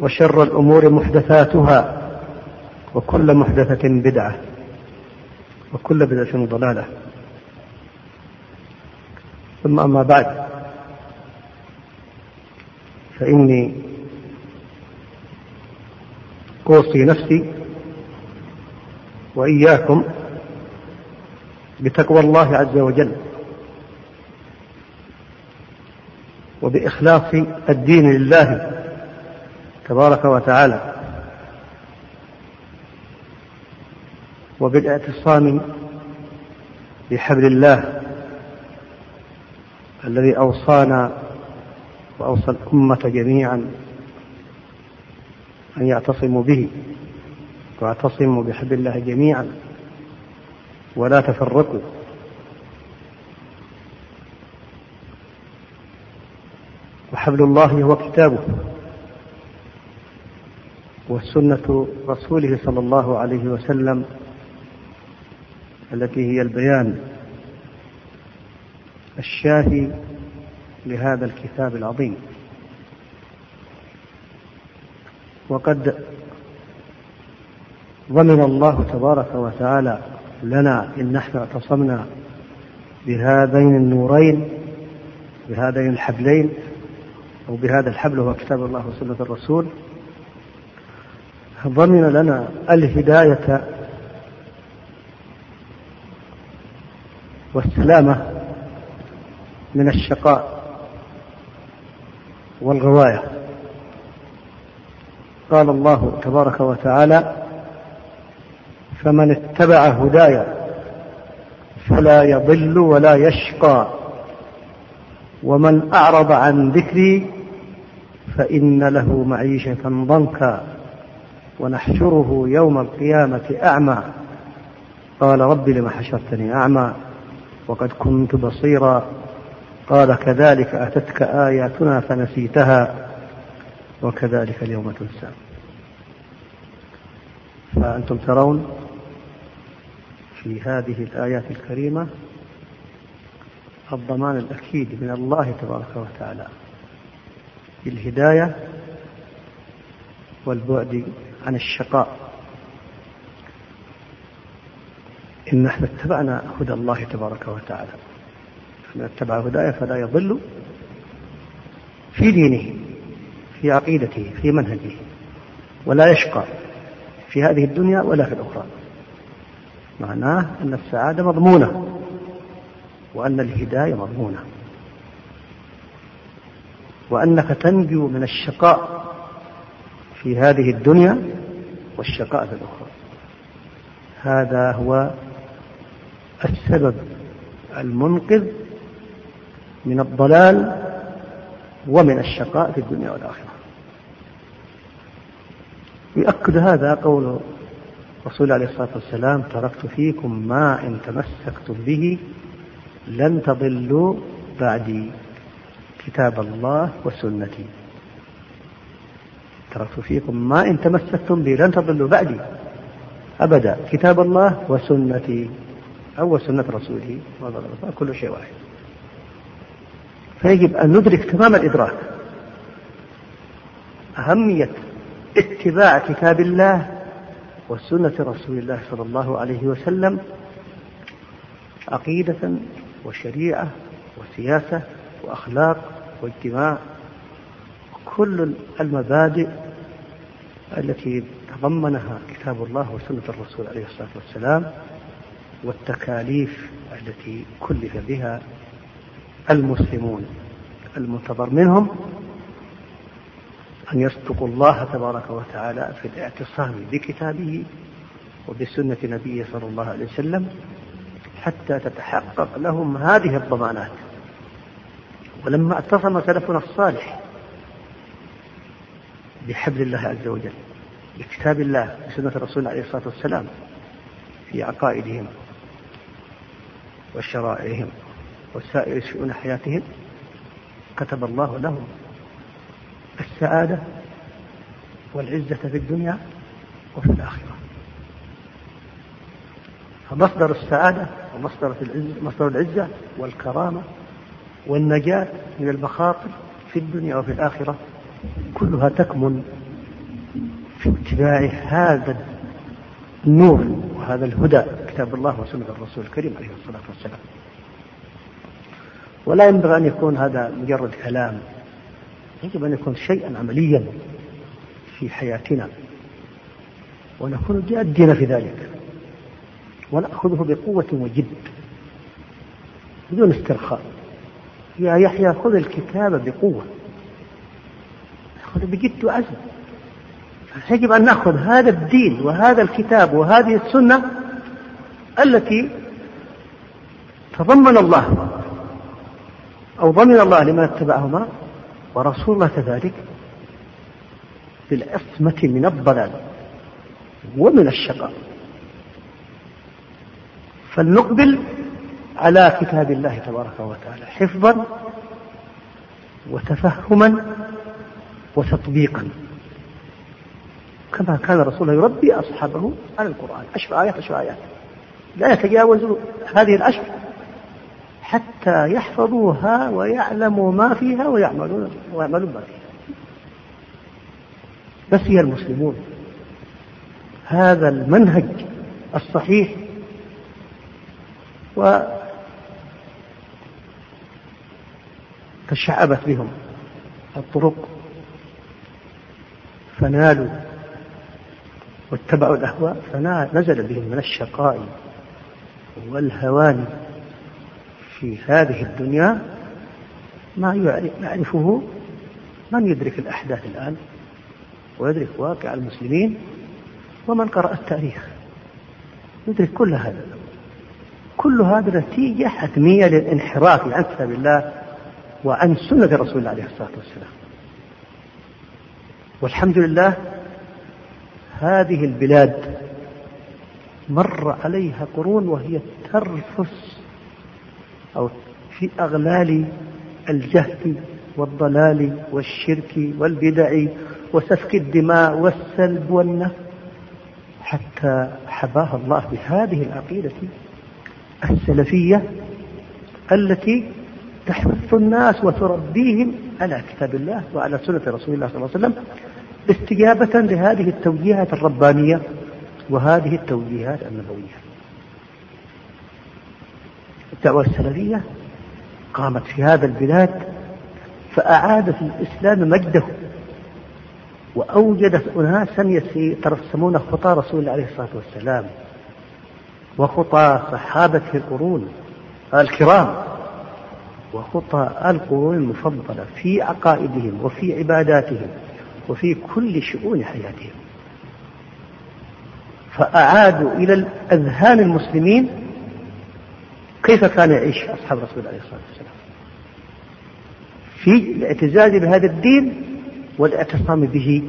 وشر الأمور محدثاتها وكل محدثة بدعة وكل بدعة ضلالة. ثم أما بعد فإني أوصي نفسي وإياكم بتقوى الله عز وجل وبإخلاص الدين لله تبارك وتعالى وبالاعتصام بحبل الله الذي أوصانا وأوصى الأمة جميعا أن يعتصموا به وأعتصموا بحبل الله جميعا ولا تفرقوا. وحبل الله هو كتابه. وسنة رسوله صلى الله عليه وسلم التي هي البيان الشافي لهذا الكتاب العظيم. وقد ضمن الله تبارك وتعالى لنا إن نحن اعتصمنا بهذين النورين بهذين الحبلين أو بهذا الحبل هو كتاب الله وسنة الرسول. ضمن لنا الهداية والسلامة من الشقاء والغواية. قال الله تبارك وتعالى فمن اتبع هداي فلا يضل ولا يشقى ومن أعرض عن ذكري فإن له معيشة ضنكا. ونحشره يوم القيامة أعمى. قال رب لم حشرتني أعمى؟ وقد كنت بصيرا. قال كذلك أتتك آياتنا فنسيتها وكذلك اليوم تنسى. فأنتم ترون في هذه الآيات الكريمة الضمان الأكيد من الله تبارك وتعالى بالهداية والبعد عن الشقاء. إن نحن اتبعنا هدى الله تبارك وتعالى. من اتبع هدايا فلا يضل في دينه في عقيدته في منهجه ولا يشقى في هذه الدنيا ولا في الأخرى. معناه أن السعادة مضمونة وأن الهداية مضمونة. وأنك تنجو من الشقاء في هذه الدنيا والشقاء في الأخرى هذا هو السبب المنقذ من الضلال ومن الشقاء في الدنيا والآخرة. يؤكد هذا قول الرسول عليه الصلاة والسلام تركت فيكم ما إن تمسكتم به لن تضلوا بعدي. كتاب الله وسنتي. تركت فيكم ما إن تمسكتم به لن تضلوا بعدي أبدا. كتاب الله وسنتي أو سنة رسوله كل شيء واحد. فيجب أن ندرك تمام الإدراك. أهمية اتباع كتاب الله وسنة رسول الله صلى الله عليه وسلم عقيدة وشريعة وسياسة وأخلاق واجتماع كل المبادئ التي تضمنها كتاب الله وسنة الرسول عليه الصلاة والسلام والتكاليف التي كلف بها المسلمون. المنتظر منهم أن يصدقوا الله تبارك وتعالى في الاعتصام بكتابه وبسنة نبيه صلى الله عليه وسلم حتى تتحقق لهم هذه الضمانات. ولما اعتصم سلفنا الصالح بحبل الله عز وجل بكتاب الله بسنة الرسول عليه الصلاة والسلام في عقائدهم وشرائعهم وسائر شؤون حياتهم كتب الله لهم السعادة والعزة في الدنيا وفي الآخرة. فمصدر السعادة ومصدر العزة, مصدر العزة والكرامة والنجاة من المخاطر في الدنيا وفي الآخرة كلها تكمن في اتباع هذا النور وهذا الهدى كتاب الله وسنة الرسول الكريم عليه الصلاة والسلام. ولا ينبغي أن يكون هذا مجرد كلام. يجب أن يكون شيئا عمليا في حياتنا. ونكون جادين في ذلك. ونأخذه بقوة وجد. بدون استرخاء. يا يحيى خذ الكتاب بقوة. بجد وعزم يجب أن نأخذ هذا الدين وهذا الكتاب وهذه السنة التي تضمن الله أو ضمن الله لمن اتبعهما ورسول الله كذلك بالعصمة من الضلال ومن الشقاء. فلنقبل على كتاب الله تبارك وتعالى حفظا وتفهما وتطبيقا. كما كان رسول الله يربي أصحابه على القرآن. عشر آيات عشر آيات. لا يتجاوز هذه العشر حتى يحفظوها ويعلموا ما فيها ويعملون ويعملون ما فيها. نسي المسلمون. هذا المنهج الصحيح. و تشعبت بهم الطرق. فنالوا واتبعوا الأهواء فنزل بهم من الشقاء والهوان في هذه الدنيا ما يعرفه من يدرك الأحداث الآن ويدرك واقع المسلمين ومن قرأ التاريخ. يدرك كل هذا. كل هذا نتيجة حتمية للانحراف عن كتاب الله وعن سنة رسول الله عليه الصلاة والسلام. والحمد لله هذه البلاد مر عليها قرون وهي ترفس أو في أغلال الجهل والضلال والشرك والبدع وسفك الدماء والسلب والنفس حتى حباها الله بهذه العقيدة السلفية التي تحث الناس وتربيهم على كتاب الله وعلى سنة رسول الله صلى الله عليه وسلم استجابة لهذه التوجيهات الربانية وهذه التوجيهات النبوية. الدعوة السلفية قامت في هذا البلاد فأعادت الإسلام مجده وأوجدت أناسا يترسمون خطى رسول الله عليه الصلاة والسلام وخطى صحابته القرون الكرام وخطى القرون المفضلة في عقائدهم وفي عباداتهم. وفي كل شؤون حياتهم. فأعادوا إلى الأذهان المسلمين كيف كان يعيش أصحاب رسول الله عليه الصلاة والسلام. في الاعتزاز بهذا الدين والاعتصام به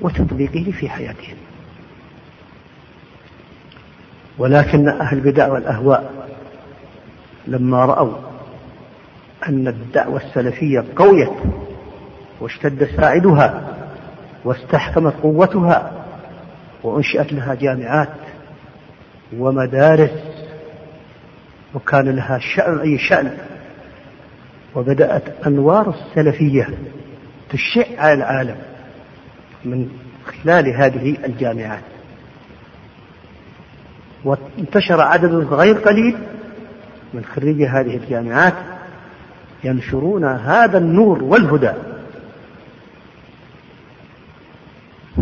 وتطبيقه في حياتهم. ولكن أهل البدع والأهواء لما رأوا أن الدعوة السلفية قويت واشتد ساعدها واستحكمت قوتها وأنشئت لها جامعات ومدارس وكان لها شأن أي شأن. وبدأت أنوار السلفية تشع على العالم من خلال هذه الجامعات. وانتشر عدد غير قليل من خريجي هذه الجامعات ينشرون هذا النور والهدى.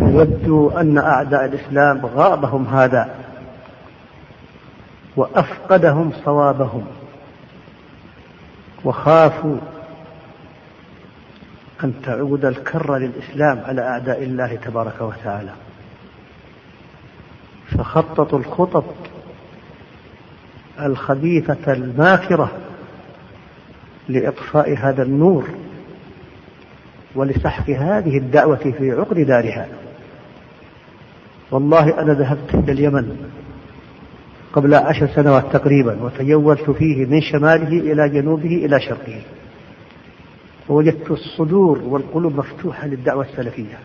ودوا أن أعداء الإسلام غابهم هذا وأفقدهم صوابهم وخافوا أن تعود الكرة للإسلام على أعداء الله تبارك وتعالى. فخططوا الخطط الخبيثة الماكرة لإطفاء هذا النور ولسحق هذه الدعوة في عقد دارها. والله أنا ذهبت إلى اليمن قبل عشر سنوات تقريبا وتجولت فيه من شماله إلى جنوبه إلى شرقه. ووجدت الصدور والقلوب مفتوحة للدعوة السلفية.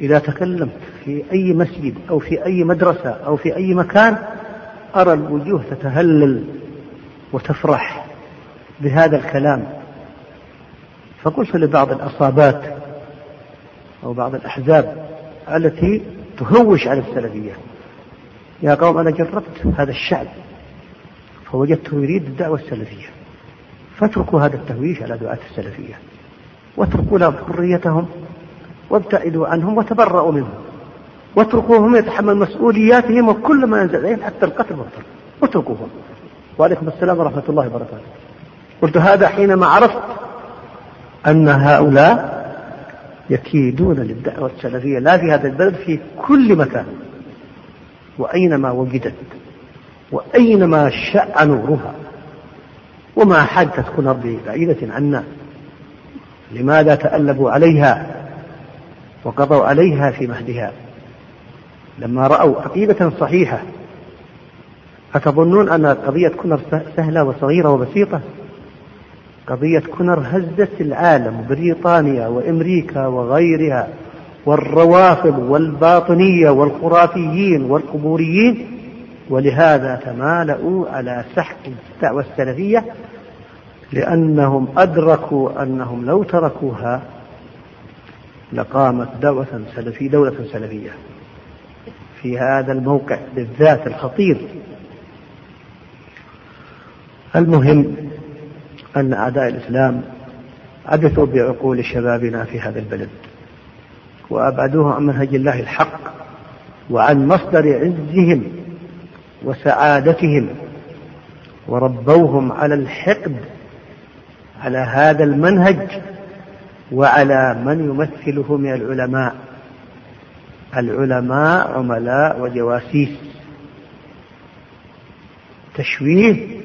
إذا تكلمت في أي مسجد أو في أي مدرسة أو في أي مكان أرى الوجوه تتهلل وتفرح بهذا الكلام. فقلت لبعض الأصابات أو بعض الأحزاب التي تهوش على السلفية. يا قوم أنا جربت هذا الشعب فوجدته يريد الدعوة السلفية. فاتركوا هذا التهويش على دعاة السلفية واتركوا لهم حريتهم وابتعدوا عنهم وتبرأوا منهم. واتركوهم يتحمل مسؤولياتهم وكل ما ينزل عليهم حتى القتل والضرب اتركوهم. وعليكم السلام ورحمة الله وبركاته. قلت هذا حينما عرفت أن هؤلاء يكيدون للدعوة السلفية لا في هذا البلد في كل مكان. وأينما وجدت وأينما شاء نورها وما حاجة تكون بعيدة عنا لماذا تألبوا عليها؟ وقضوا عليها في مهدها. لما رأوا عقيدة صحيحة أتظنون أن قضية كنر سهلة وصغيرة وبسيطة؟ قضية كنر هزت العالم بريطانيا وأمريكا وغيرها والروافض والباطنية والخرافيين والقبوريين ولهذا تمالؤوا على سحق الدعوة السلفية لأنهم أدركوا أنهم لو تركوها لقامت دعوة سلفية دولة سلفية. في هذا الموقع بالذات الخطير. المهم أن أعداء الإسلام عبثوا بعقول شبابنا في هذا البلد وأبعدوه عن منهج الله الحق وعن مصدر عزهم وسعادتهم وربوهم على الحقد على هذا المنهج وعلى من يمثله من العلماء. العلماء عملاء وجواسيس. تشويه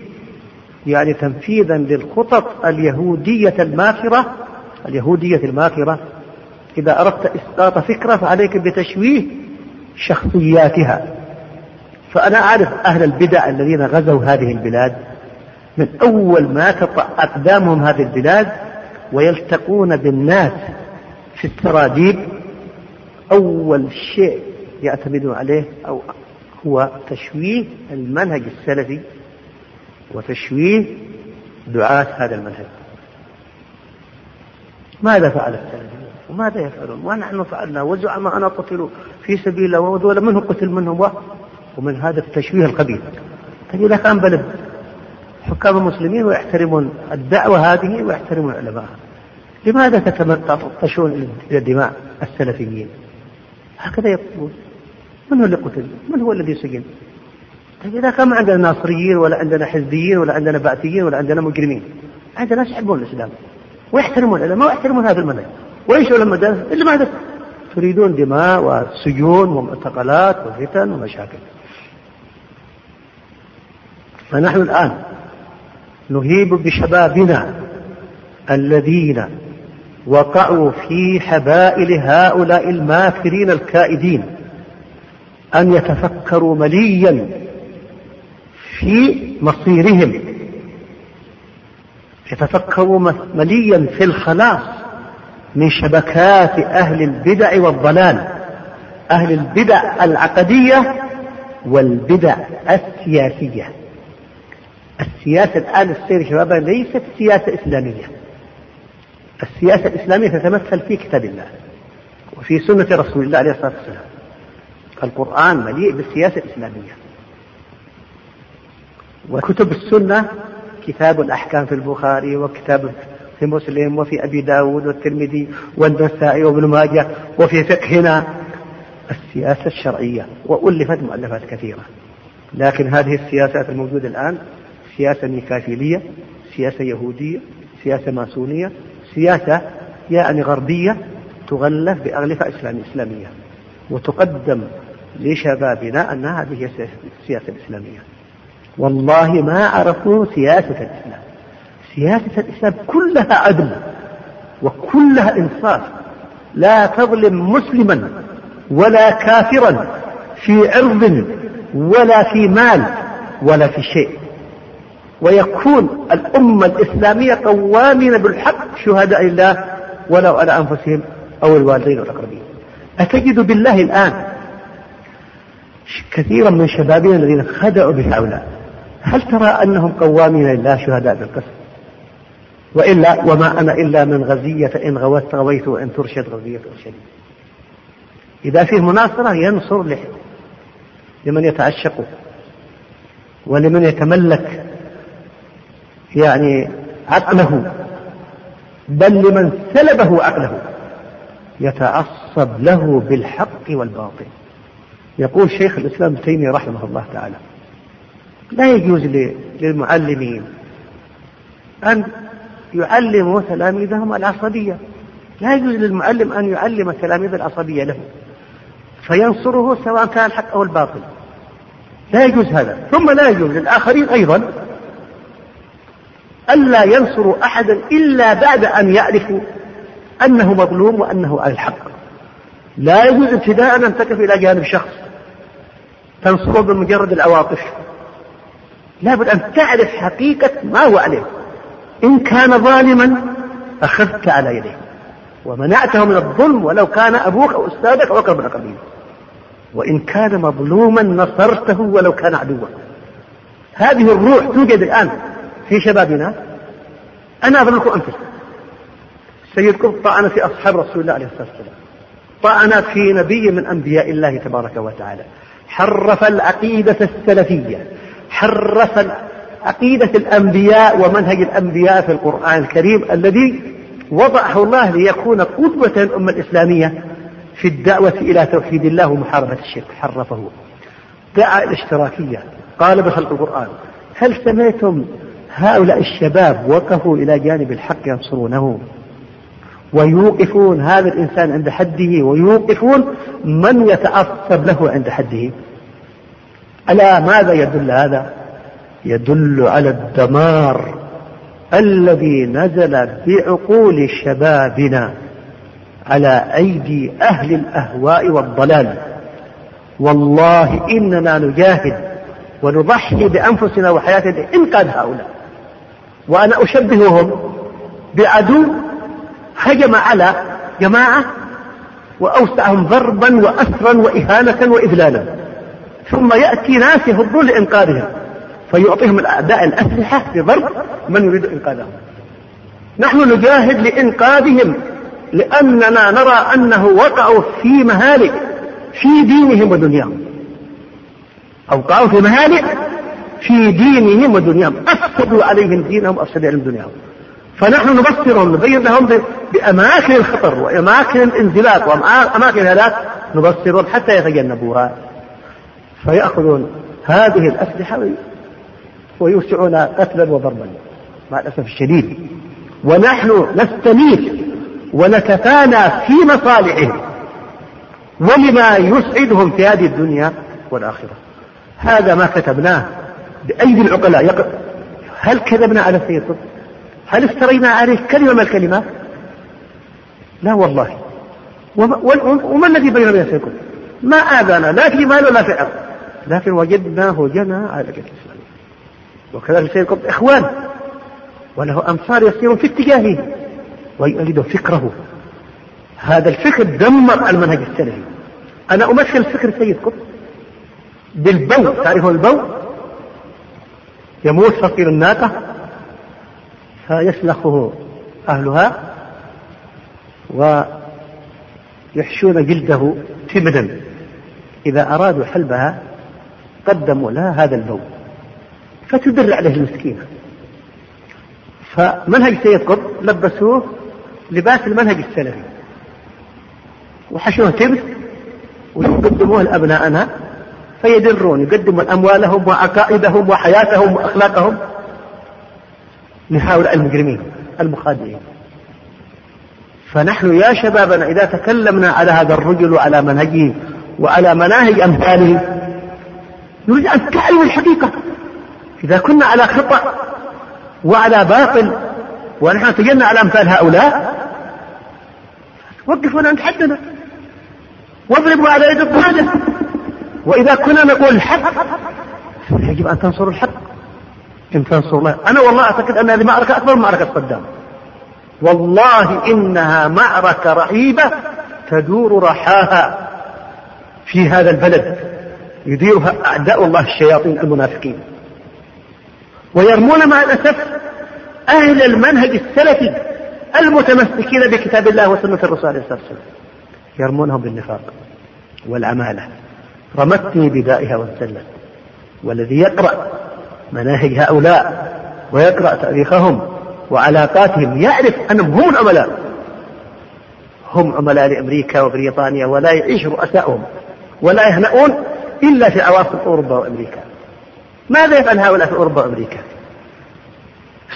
يعني تنفيذا للخطط اليهودية الماكرة اليهودية الماكرة إذا أردت إسقاط فكرة فعليك بتشويه شخصياتها. فأنا أعرف أهل البدع الذين غزوا هذه البلاد. من أول ما تطأ أقدامهم هذه البلاد ويلتقون بالناس في السراديب أول شيء يعتمدون عليه أو هو تشويه المنهج السلفي. وتشويه دعاة هذا المنهج ماذا فعل السلفيون وماذا يفعلون؟ ونحن فعلنا. وزعم أنا قتلوا في سبيل الله وذول منهم قتل منهم؟ ومن هذا التشويه الخبيث طيب إذا كان بلد حكام المسلمين ويحترمون الدعوة هذه ويحترمون علماءها لماذا تتطشون إلى دماء السلفيين؟ هكذا يقولون. من هو اللي قتل؟ من هو الذي سجن؟ طيب إذا كان ما عندنا ناصريين ولا عندنا حزبيين ولا عندنا بعثيين ولا عندنا مجرمين عندنا ناس يحبون الإسلام. ويحترمون العلماء ويحترمون هذا المنهج وينشئوا المدارس إلا ما تريدون دماء وسجون ومعتقلات وفتن ومشاكل. فنحن الآن نهيب بشبابنا الذين وقعوا في حبائل هؤلاء الماكرين الكائدين أن يتفكروا مليا في مصيرهم. يتفكروا مليا في الخلاص من شبكات أهل البدع والضلال. أهل البدع العقدية والبدع السياسية. السياسة الآن السير شبابا ليست سياسة إسلامية. السياسة الإسلامية تتمثل في كتاب الله وفي سنة رسول الله عليه الصلاة والسلام. القرآن مليء بالسياسة الإسلامية. وكتب السنة كتاب الأحكام في البخاري وكتاب في مسلم وفي أبي داود والترمذي والنسائي وابن ماجه وفي فقهنا السياسة الشرعية وألفت مؤلفات كثيرة. لكن هذه السياسات الموجودة الآن سياسة ميكافيلية سياسة يهودية سياسة ماسونية سياسة يعني غربية تغلف بأغلفة إسلامية وتقدم لشبابنا أن هذه هي السياسة الإسلامية والله ما عرفوا سياسة الإسلام. سياسة الإسلام كلها عدل وكلها إنصاف. لا تظلم مسلما ولا كافرا في عرض ولا في مال ولا في شيء. ويكون الأمة الإسلامية قوامين بالحق شهداء الله ولو على أنفسهم أو الوالدين والأقربين. أتجد بالله الآن كثيرا من شبابنا الذين خدعوا بهؤلاء. هل ترى أنهم قوامين لله شهداء بالقسط؟ وإلا وما أنا إلا من غزية إن غوت غويت وإن ترشد غزية أرشد إذا فيه مناصرة ينصر لمن يتعشق ولمن يتملك يعني عقله بل لمن سلبه عقله يتعصب له بالحق والباطل. يقول شيخ الإسلام ابن تيمية رحمه الله تعالى لا يجوز للمعلمين أن يعلموا تلاميذهم العصبية. لا يجوز للمعلم أن يعلم تلاميذ العصبية له فينصره سواء كان الحق أو الباطل. لا يجوز هذا. ثم لا يجوز للآخرين أيضا ألا ينصروا أحدا إلا بعد أن يعرفوا أنه مظلوم وأنه على الحق. لا يجوز ابتداء أن تقف إلى جانب شخص تنصره بمجرد العواطف. لابد أن تعرف حقيقة ما هو عليه إن كان ظالما أخذت على يديه ومنعته من الظلم ولو كان أبوك أو أستاذك أو أقرب الأقربين. وإن كان مظلوما نصرته ولو كان عدوا. هذه الروح توجد الآن في شبابنا. أنا أمثلة السيد قطب طعن في أصحاب رسول الله عليه الصلاة والسلام. طعن في نبي من أنبياء الله تبارك وتعالى. حرف العقيدة السلفية. حرف عقيدة الأنبياء ومنهج الأنبياء في القرآن الكريم الذي وضعه الله ليكون قدوة للأمة الإسلامية في الدعوة إلى توحيد الله ومحاربة الشرك. حرفه. دعا الاشتراكية. قال بخلق القرآن. هل سمعتم هؤلاء الشباب وقفوا إلى جانب الحق ينصرونه؟ ويوقفون هذا الإنسان عند حده ويوقفون من يتعصب له عند حده. على ماذا يدل هذا؟ يدل على الدمار الذي نزل بعقول شبابنا على أيدي أهل الأهواء والضلال. والله إننا نجاهد ونضحي بأنفسنا وحياتنا لإنقاذ هؤلاء. وأنا أشبههم بعدو هجم على جماعة وأوسعهم ضربا وأسرا وإهانة وإذلالا. ثم يأتي ناس يهضون لإنقاذهم فيعطيهم الأعداء الأسلحة لضرب من يريد إنقاذهم. نحن نجاهد لإنقاذهم لأننا نرى أنه وقعوا في مهالك في دينهم ودنياهم. أوقعوا في مهالك في دينهم ودنياهم. أفسدوا عليهم دينهم وأفسدوا عليهم دنياهم. فنحن نبصرهم نبين لهم بأماكن الخطر وأماكن الانزلاق وأماكن الهلاك نبصرهم حتى يتجنبوها. فيأخذون هذه الأسلحة ويوسعون قتلا وضربا. مع الأسف الشديد. ونحن نستميت ونتفانى في مصالحهم ولما يسعدهم في هذه الدنيا والآخرة. هذا ما كتبناه بأيدي العقلاء. هل كذبنا على سيد قطب هل افترينا عليه كلمة من الكلمات لا والله. وما, وما الذي بيننا وبين سيد قطب ما آذانا. لا في مال ولا في أرض. لكن وجدناه جنى على الإسلام وكذلك سيد قطب إخوان وله أمصار يسيرون في اتجاهه ويؤيد فكره. هذا الفكر دمر المنهج السلفي. أنا أمثل فكر سيد قطب بالبو تعرفون البو يموت فقير الناقة فيسلخه أهلها ويحشون جلده تمدا. إذا أرادوا حلبها قدموا لها هذا البو فتدر عليه المسكينة فمنهج سيد قطب لبسوه لباس المنهج السلفي. وحشوه تبس ويقدموه لأبنائنا فيدرون يقدمون أموالهم وعقائدهم وحياتهم وأخلاقهم لهؤلاء المجرمين المخادعين. فنحن يا شبابنا إذا تكلمنا على هذا الرجل وعلى منهجه وعلى مناهج أمثاله نريد أن تعلم الحقيقة. إذا كنا على خطأ وعلى باطل ونحن نتجنى على أمثال هؤلاء وقفونا عند حدنا. واضربوا على يد الضالة وإذا كنا نقول الحق يجب أن تنصروا الحق. إن تنصروا الله. أنا والله أعتقد أن هذه معركة أكبر من معركة صدام والله إنها معركة رهيبة تدور رحاها في هذا البلد. يديرها أعداء الله الشياطين المنافقين. ويرمون مع الأسف أهل المنهج السلفي المتمسكين بكتاب الله وسنة الرسول عليه الصلاة والسلام. يرمونهم بالنفاق والعمالة رمتني بدائها وانسلت والذي يقرأ مناهج هؤلاء ويقرأ تاريخهم وعلاقاتهم يعرف أنهم هم العملاء. هم عملاء لأمريكا وبريطانيا ولا يعيش رؤساؤهم ولا يهنؤون إلا في عواصم أوروبا وأمريكا. ماذا يفعل هؤلاء في أوروبا وأمريكا؟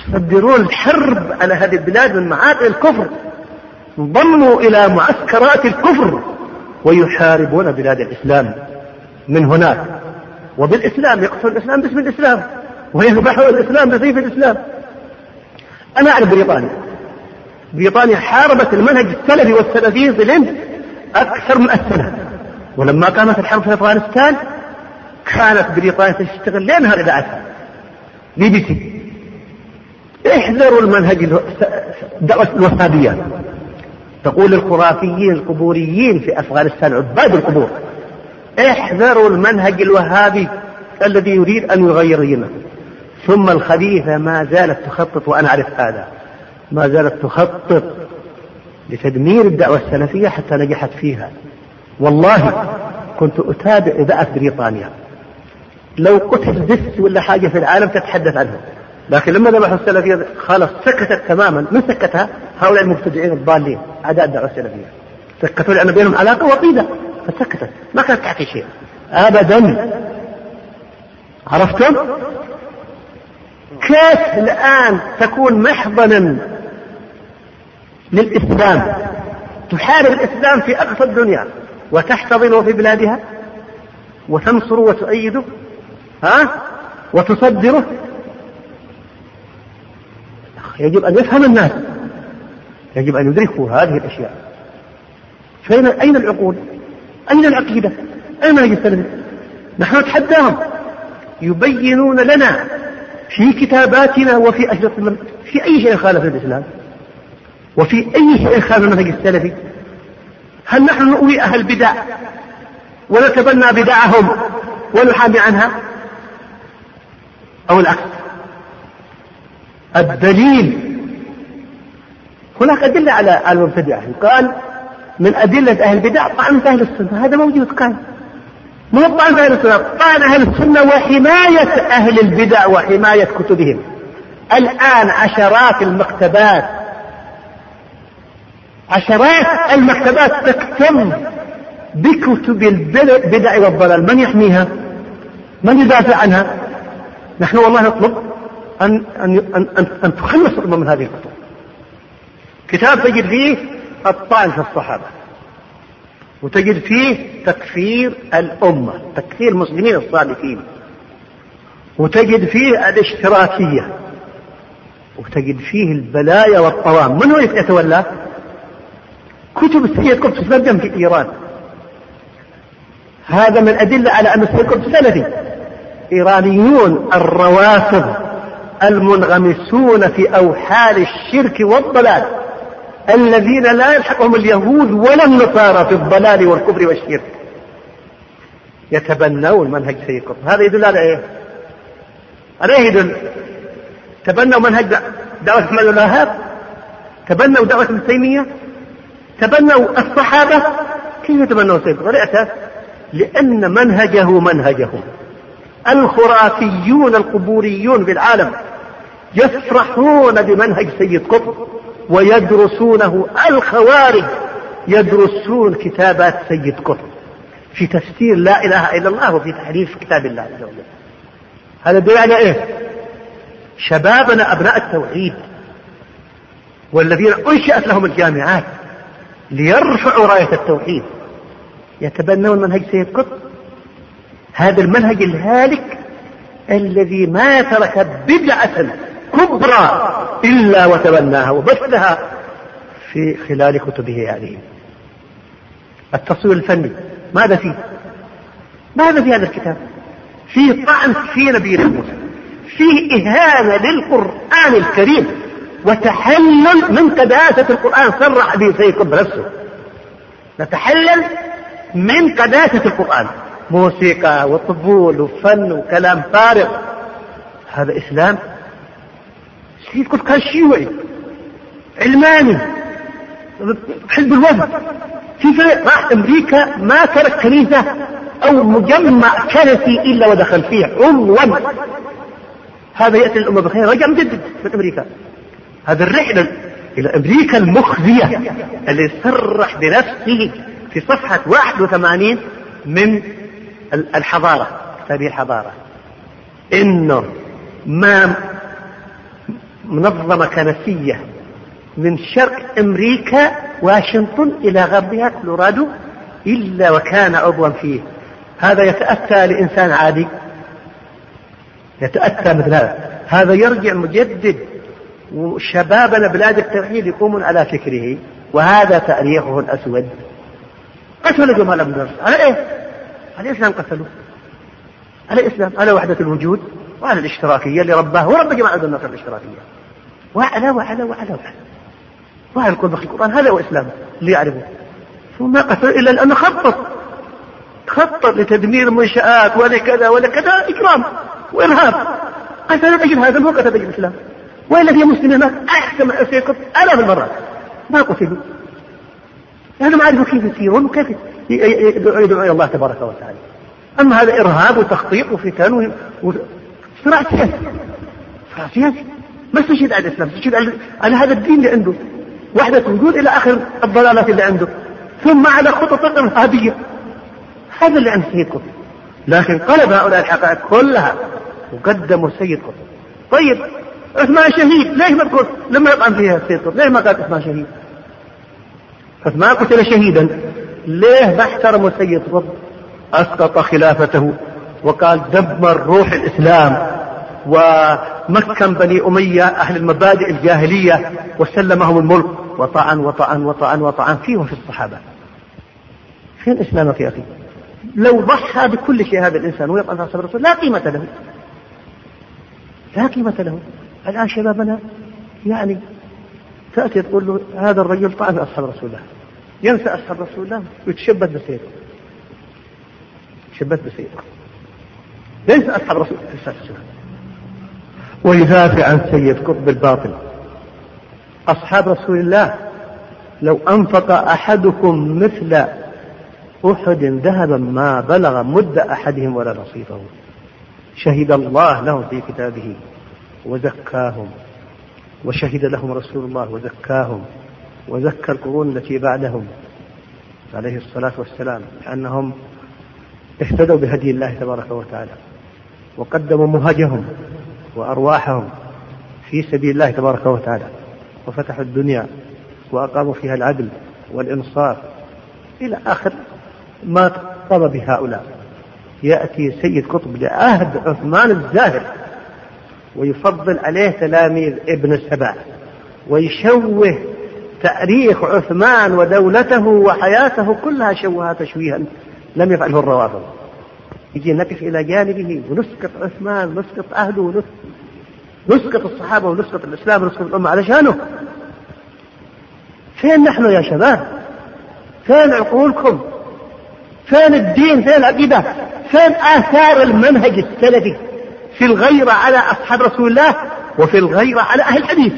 يصدرون الحرب على هذه البلاد من معاقل الكفر. انضموا إلى معسكرات الكفر ويحاربون بلاد الإسلام من هناك. وبالإسلام يقتلون الإسلام باسم الإسلام. ويذبحون الإسلام بسيف الإسلام. أنا أعرف بريطانيا. بريطانيا حاربت المنهج السلفي والسلفيين في الهند أكثر من السنة ولما قامت الحرب في أفغانستان كانت بريطانيا تشتغل ليل نهار إذاعتها بي بي سي. احذروا المنهج دعوة الوهابيات تقول الخرافيين القبوريين في أفغانستان عباد القبور احذروا المنهج الوهابي الذي يريد أن يغير دينه ثم الخبيثة ما زالت تخطط وأنا أعرف هذا ما زالت تخطط لتدمير الدعوة السلفية حتى نجحت فيها. والله كنت أتابع إذاعة بريطانيا. لو قتل دس ولا حاجة في العالم تتحدث عنه. لكن لما ذبحوا السلفية خلاص سكتت تماما. من سكتها؟ هؤلاء المبتدعين الضالين أعداء الدعوة السلفية. سكتوا لأن بينهم علاقة وطيدة فسكتت. ما كانت تعطي شيء. أبدا. عرفتم؟ كيف الآن تكون محضنا للإسلام؟ تحارب الإسلام في أقصى الدنيا. وتحتضنه في بلادها وتنصره وتؤيده ها وتصدره يجب أن يفهم الناس يجب أن يدركوا هذه الأشياء فأين أين العقول؟ أين العقيدة؟ أين السلف؟ نحن نتحداهم يبينون لنا في كتاباتنا وفي أشرطة في أي شيء خالف الإسلام وفي أي شيء خالف المنهج السلفي هل نحن نؤوي أهل البدع ونتبنى بدعهم ونحامي عنها؟ أو العكس. الدليل هناك أدلة على المبتدعة قال من أدلة أهل البدع طعن أهل السنة. هذا موجود ما هو طعن أهل السنة طعن أهل السنة وحماية أهل البدع وحماية كتبهم. الآن عشرات المكتبات عشرات المكتبات تكتم بكتب البدع والضلال. من يحميها؟ من يدافع عنها؟ نحن والله نطلب أن, أن, أن, أن, تخلص الأمة من هذه الكتب كتاب تجد فيه الطعن في الصحابة. وتجد فيه تكفير الأمة تكفير المسلمين الصادقين. وتجد فيه الاشتراكية. وتجد فيه البلايا والطوام. من هو يتولى؟ كتب السيد قطب تترجم في إيران. هذا من أدلة على أن السيد قطب سلفي إيرانيون الروافض المنغمسون في أوحال الشرك والضلال الذين لا يلحقهم اليهود ولا النصارى في الضلال والكفر والشرك. يتبنون منهج سيد قطب هذا يدل على إيه؟ على إيه يدل؟ تبنوا منهج دعوة محمد الوهاب تبنوا دعوة ابن تيمية تبنوا الصحابة؟ كيف يتبنون سيد؟ الأساس لأن منهجه منهجهم. الخرافيون القبوريون بالعالم يفرحون بمنهج سيد قطب ويدرسونه الخوارج يدرسون كتابات سيد قطب في تفسير لا إله إلا الله وفي تحريف كتاب الله عز وجل. هذا دليل على إيه؟ شبابنا أبناء التوحيد والذين أنشأت لهم الجامعات. ليرفعوا راية التوحيد. يتبنون منهج سيد قطب. هذا المنهج الهالك الذي ما ترك بدعة كبرى إلا وتبناها وبثها في خلال كتبه هذه. التصوير الفني ماذا فيه؟ ماذا في هذا الكتاب؟ فيه طعن في نبي موسى فيه إهانة للقرآن الكريم. وتحلل من قداسة القرآن. صرح به سيد قطب نفسه. نتحلل من قداسة القرآن. موسيقى وطبول وفن وكلام فارغ. هذا إسلام؟ سيد قطب كان شيوعي علماني. حزب الوفد في راح أمريكا ما ترك كنيسه أو مجمع كنسي إلا ودخل فيه عنوا هذا يأتي الامه بخير. رجع مجدد من أمريكا. هذا الرحلة إلى أمريكا المخزية اللي صرح بنفسه في صفحة 81 من الحضارة كتابه الحضارة. إنه ما منظمة كنسية من شرق أمريكا واشنطن إلى غربها كولورادو إلا وكان عضوا فيه. هذا يتأتى لإنسان عادي. يتأتى مثل هذا. هذا يرجع مجدد وشبابنا بلاد التوحيد يقومون على فكره وهذا تأريخه الأسود. قتلوا جمال ابن درس على إيه؟ على الإسلام قتلوا على الإسلام على وحدة الوجود وعلى الاشتراكية اللي رباه ورب جماعة النصر الاشتراكية. وعلى وعلى وعلى وعلى. ما يقول في القرآن هذا هو إسلامه اللي يعرفه. ثم قتل إلا لأنه خطط. خطط لتدمير منشآت ولكذا ولكذا إجرام وإرهاب. قتل الأجل هذا مو قتل أجل الإسلام. وإلا في مسلمين أحسن من سيقتل آلاف المرات. ما قتلوا لأنهم عرفوا كيف يسيرون وكيف يدعون إلى الله تبارك وتعالى. أما هذا إرهاب وتخطيط وفتن وصراع سياسي صراع سياسي ما استشهد على الإسلام استشهد على هذا الدين اللي عنده. وحدة وجود إلى آخر الضلالات اللي عنده. ثم على خطط إرهابية. هذا اللي عند سيد قطب. لكن قلب هؤلاء الحقائق كلها. وقدموا سيد قطب. طيب. عثمان شهيد. ليش ما تقول؟ لما يطعن فيها السيد قطب ليش ما قال عثمان شهيد؟ عثمان قتل شهيدا. ليه ما احترموا سيد قطب أسقط خلافته وقال دمر روح الإسلام ومكن بني أمية أهل المبادئ الجاهلية وسلمهم الملك. وطعن وطعن وطعن وطعن. فيهم في الصحابة. فين إسلامك يا أخي؟ لو ضحى بكل شيء هذا الإنسان ويطعن في أصحاب الرسول لا قيمة له. لا قيمة له. الآن شبابنا يعني تأتي تقول له هذا الرجل طعن أصحاب رسول الله. ينسى أصحاب رسول الله ويتشبث بسيده يتشبث بسيده ليس أصحاب رسول الله ويدافع عن سيد قطب الباطل. أصحاب رسول الله لو أنفق أحدكم مثل أحد ذهبا ما بلغ مد أحدهم ولا نصيفه شهد الله لهم في كتابه. وزكاهم وشهد لهم رسول الله وزكاهم وزكى القرون التي بعدهم عليه الصلاة والسلام لأنهم اهتدوا بهدي الله تبارك وتعالى وقدموا مهجهم وأرواحهم في سبيل الله تبارك وتعالى وفتحوا الدنيا وأقاموا فيها العدل والإنصاف إلى آخر ما طلب بهؤلاء. يأتي سيد قطب لعهد عثمان الزاهر. ويفضل عليه تلاميذ ابن السبع ويشوه تاريخ عثمان ودولته وحياته كلها شوهها تشويها لم يفعله الروافض. يجي نقف إلى جانبه ونسقط عثمان ونسقط عهده ونسقط الصحابة ونسقط الإسلام ونسقط الأمة علشانه فين نحن يا شباب؟ فين عقولكم؟ فين الدين؟ فين العقيدة؟ فين آثار المنهج السلفي؟ في الغيرة على أصحاب رسول الله وفي الغيرة على أهل الحديث.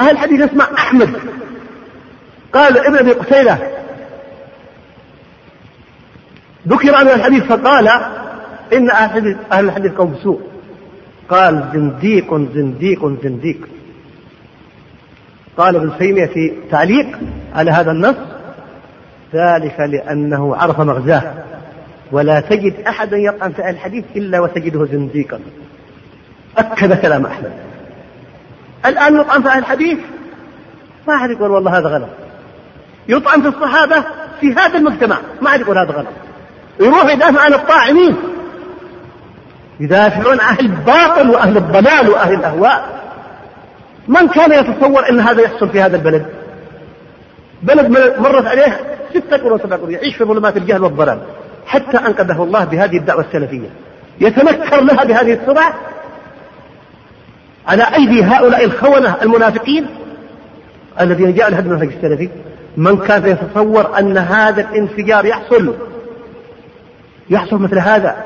أهل الحديث اسمع أحمد. قال ابن أبي قتيلة ذكر عن الحديث فقال إن أهل الحديث قوم سوء قال زنديق زنديق زنديق. قال ابن تيمية في تعليق على هذا النص ذلك لأنه عرف مغزاه. ولا تجد أحدا يطعن في الحديث إلا وتجده زنديقا. أكد كلام أحمد. الآن يطعن في الحديث؟ ما أحد يقول والله هذا غلط. يطعن في الصحابة في هذا المجتمع؟ ما أحد يقول هذا غلط. يروح يدافع عن الطاعنين. يدافعون عن أهل الباطل وأهل الضلال وأهل الأهواء. من كان يتصور أن هذا يحصل في هذا البلد؟ بلد مرت عليه ستة قرون سبع قرون يعيش في ظلمات الجهل والضلال. حتى أنقذه الله بهذه الدعوة السلفية. يتنكر لها بهذه السرعة على أيدي هؤلاء الخونة المنافقين الذين جاءوا لهدم المنهج السلفي. من كان يتصور أن هذا الانفجار يحصل يحصل مثل هذا.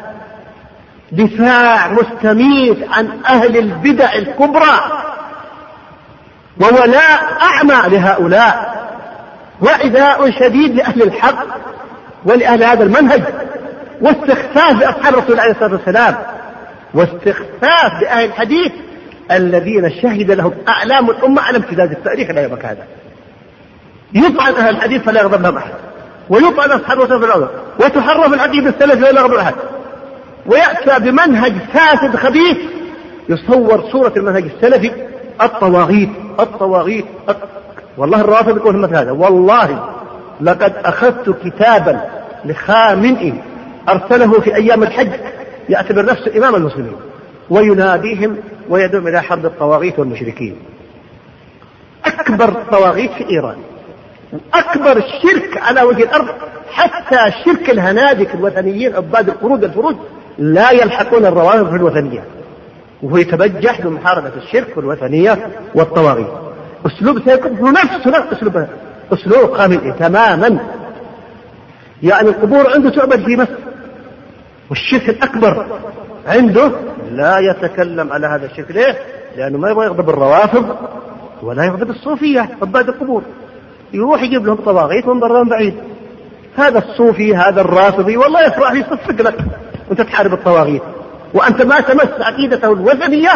دفاع مستميت عن أهل البدع الكبرى وولاء أعمى لهؤلاء. وعداء شديد لأهل الحق. ولأهل هذا المنهج واستخفاف بأصحاب الرسول عليه الصلاة والسلام واستخفاف بأهل الحديث الذين شهد لهم أعلام الأمة على امتداد التاريخ لا يبقى هذا. يطعن أهل الحديث فلا يغضب لهم أحد. ويطعن أصحاب الرسول الأرض وتحرف العقيدة السلفي ولا يغضب أحد. ويأتى بمنهج فاسد خبيث يصور صورة المنهج السلفي الطواغيت الطواغيت والله الرافض يقول مثل هذا والله لقد أخذت كتابا لخامنئ أرسله في أيام الحج يعتبر نفسه إمام المسلمين ويناديهم ويدعو إلى حرب الطواغيت والمشركين. أكبر الطواغيت في إيران أكبر الشرك على وجه الأرض حتى شرك الهنادك الوثنيين عباد القرود الفروج لا يلحقون الروافض في الوثنية. وهو يتبجح بمحاربة الشرك والوثنية والطواغيت. أسلوب سيكون نفس نفس أسلوب أسلوب قامل تماما. يعني القبور عنده تعبد في مصر والشرك الأكبر عنده لا يتكلم على هذا الشرك. ليه؟ لأنه ما يبغى يغضب الروافض ولا يغضب الصوفية عباد القبور. يروح يجيب لهم طواغيت من برا بعيد. هذا الصوفي هذا الرافضي والله يفرح يصفق لك وأنت تحارب الطواغيت. وأنت ما تمس عقيدته الوثنية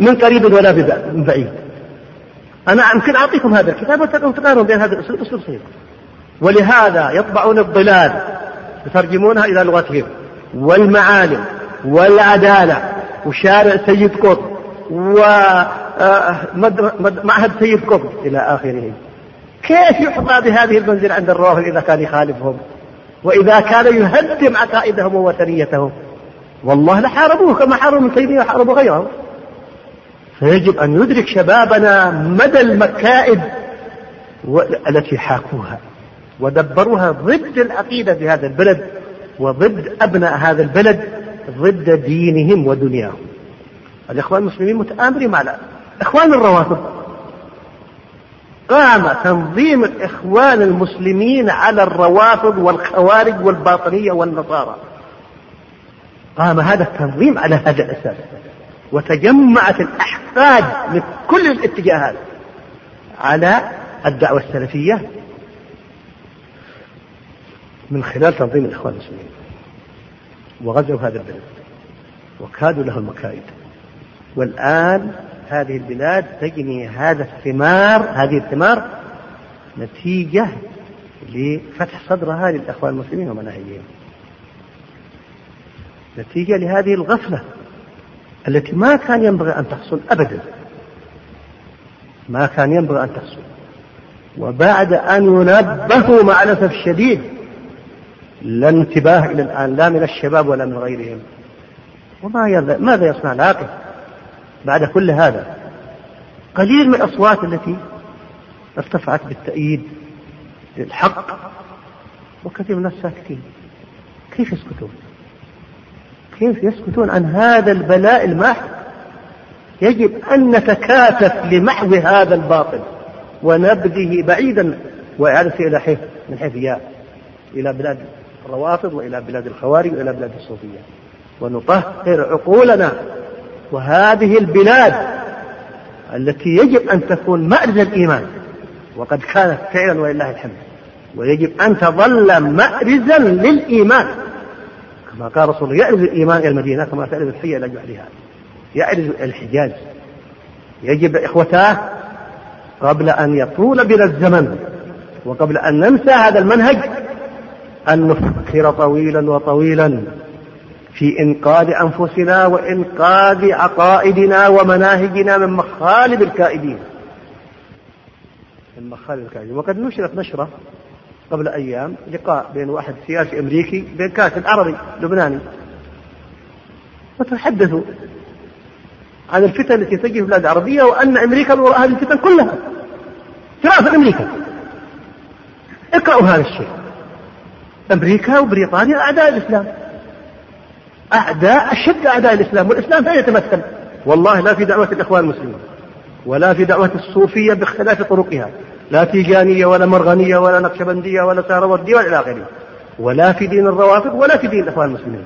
من قريب ولا من بعيد. أنا يمكن أعطيكم هذا الكتاب وتقارنوا بين هذا الاسلوب اسلوب صحيح ولهذا يطبعون الضلال يترجمونها إلى لغتهم والمعالم والعدالة وشارع سيد قطب ومعهد آه، سيد قطب إلى آخره. كيف يحظى بهذه المنزل عند الروافض إذا كان يخالفهم؟ وإذا كان يهدم عقائدهم ووثنيتهم؟ والله لحاربوه كما حاربوا من تيمية وحاربوا غيره فيجب أن يدرك شبابنا مدى المكائد التي حاكوها ودبروها ضد العقيدة في هذا البلد وضد أبناء هذا البلد ضد دينهم ودنياهم. الإخوان المسلمين متآمرين مع الإخوان الروافض قام تنظيم الإخوان المسلمين على الروافض والخوارج والباطنية والنصارى. قام هذا التنظيم على هذا الأساس. وتجمعت الأحفاد من كل الاتجاهات على الدعوة السلفية من خلال تنظيم الإخوان المسلمين. وغزوا هذا البلد وكادوا له المكائد والآن هذه البلاد تجني هذا الثمار هذه الثمار نتيجة لفتح صدرها للإخوان المسلمين ومناهجهم. نتيجة لهذه الغفلة. التي ما كان ينبغي أن تحصل أبدا. ما كان ينبغي أن تحصل. وبعد أن ينبهوا مع الأسف الشديد لا انتباه إلى الآن لا من الشباب ولا من غيرهم. وما ماذا يصنع العاقل بعد كل هذا؟ قليل من الأصوات التي ارتفعت بالتأييد للحق وكثير من الناس ساكتين كيف يسكتون؟ كيف يسكتون عن هذا البلاء الماحق يجب أن نتكاتف لمحو هذا الباطل ونبذه بعيدا وإعادته إلى حيث من حيث جاء. إلى بلاد الروافض وإلى بلاد الخوارج وإلى بلاد الصوفية. ونطهر عقولنا. وهذه البلاد التي يجب أن تكون مأرز الإيمان. وقد كانت فعلا ولله الحمد. ويجب أن تظل مأرزا للإيمان. كما قال رسول الله يأرز الإيمان إلى المدينة كما تأرز الحية إلى جحرها يأرز الحجاز. يجب إخوتاه قبل أن يطول بنا الزمن وقبل أن ننسى هذا المنهج أن نفكر طويلا وطويلا في إنقاذ أنفسنا وإنقاذ عقائدنا ومناهجنا من مخالب الكائدين. من مخالب الكائدين. وقد نشرت نشرة قبل أيام لقاء بين واحد سياسي أمريكي بين كاتب عربي لبناني. وتحدثوا عن الفتن التي تجري في البلاد العربية وأن أمريكا من وراء هذه الفتن كلها. فراسة أمريكا. اقرأوا هذا الشيء. أمريكا وبريطانيا أعداء الإسلام. أعداء أشد أعداء الإسلام والإسلام لا يتمثل؟ والله لا في دعوة الإخوان المسلمين ولا في دعوة الصوفية باختلاف طرقها. لا تيجانية ولا مرغنية ولا نقشبندية ولا سهروردية ولا إلى آخره. ولا في دين الروافض ولا في دين الإخوان المسلمين.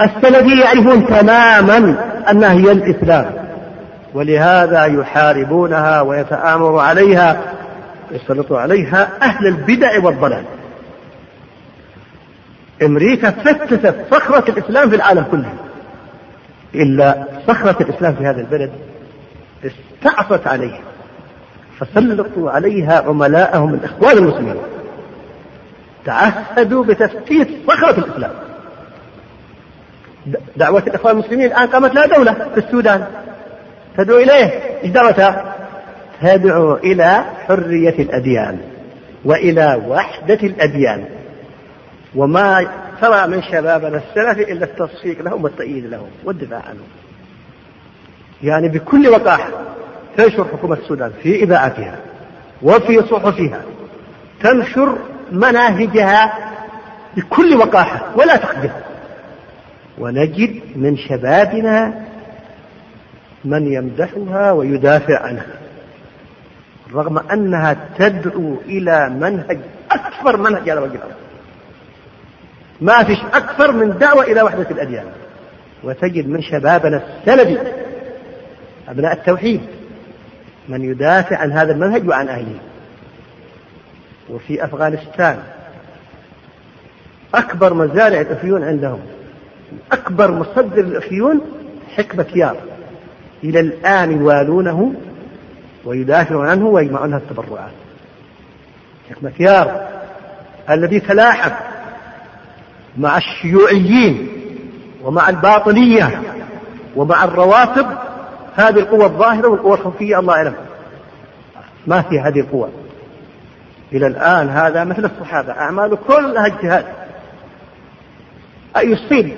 السلفية يعرفون تماما أنها هي الإسلام. ولهذا يحاربونها ويتآمر عليها يسلط عليها أهل البدع والضلال. أمريكا فتتت صخرة الإسلام في العالم كله. إلا صخرة الإسلام في هذا البلد استعصت عليها. فسلطوا عليها عملاءهم الإخوان المسلمين. تعهدوا بتفتيت صخرة الإسلام. دعوة الإخوان المسلمين الآن قامت لها دولة في السودان. تدعو إليه. إيش دعوتها؟ تدعو إلى حرية الأديان وإلى وحدة الأديان. وما ترى من شبابنا السلف إلا التصفيق لهم والتأييد لهم والدفاع عنهم. يعني بكل وقاحة تنشر حكومة السودان في إذاعتها وفي صحفها تنشر مناهجها بكل وقاحة ولا تخجل. ونجد من شبابنا من يمدحها ويدافع عنها رغم أنها تدعو إلى منهج أكبر منهج على وجه الأرض ما فيش أكثر من دعوة إلى وحدة الأديان. وتجد من شبابنا السلفي أبناء التوحيد من يدافع عن هذا المنهج وعن أهله. وفي أفغانستان أكبر مزارع الأفيون عندهم. أكبر مصدر الأفيون حكمة يار إلى الآن يوالونه ويدافعون عنه ويجمعون له التبرعات. حكمة يار الذي تلاحم مع الشيوعيين ومع الباطنية ومع الروافض هذه القوة الظاهرة والقوة الخفية الله أعلم. ما في هذه القوة. إلى الآن هذا مثل الصحابة أعماله كلها اجتهاد. يصيب؟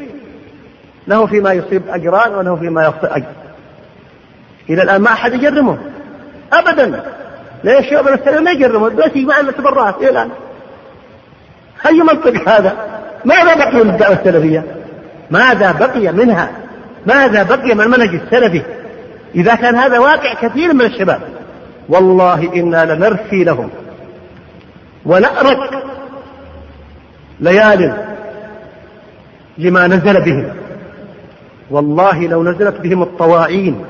له فيما يصيب أجران وله فيما يخطئ أجر. إلى الآن ما أحد يجرمه. أبدا. ليش يؤمن السلام؟ ما يجرمه. بس يجمع التبرعات إلى الآن. أي منطق هذا؟ ماذا بقي من الدعوة السلفية؟ ماذا بقي منها؟ ماذا بقي من المنهج السلفي؟ إذا كان هذا واقع كثير من الشباب والله إنا لنرثي لهم ونأرك ليال لما نزل بهم. والله لو نزلت بهم الطواعين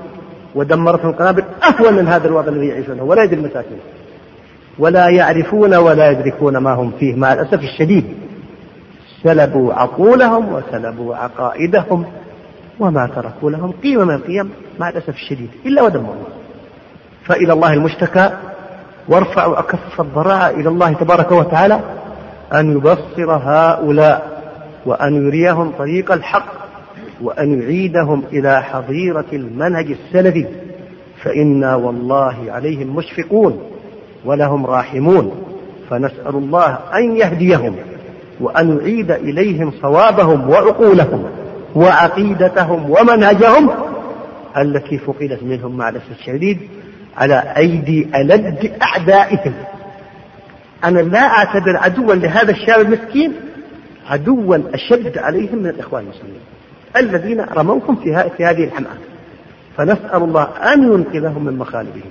ودمرتهم القنابل أهون من هذا الوضع الذي يعيشونه ولا يدري المساكين. ولا يعرفون ولا يدركون ما هم فيه مع الأسف الشديد. سلبوا عقولهم وسلبوا عقائدهم. وما تركوا لهم قيمة من القيم مع الأسف الشديد إلا ودمروا فإلى الله المشتكى وارفعوا أكف الضراعة إلى الله تبارك وتعالى أن يبصر هؤلاء وأن يريهم طريق الحق وأن يعيدهم إلى حظيرة المنهج السلفي. فإنا والله عليهم مشفقون ولهم راحمون. فنسأل الله أن يهديهم وأن يعيد إليهم صوابهم وعقولهم. وعقيدتهم ومنهجهم التي فقدت منهم مع الأسف الشديد على أيدي ألد أعدائهم أنا لا أعتبر عدوا لهذا الشاب المسكين عدوا أشد عليهم من الإخوان المسلمين الذين رموهم في, في هذه الحمأة. فنسأل الله أن ينقذهم من مخالبهم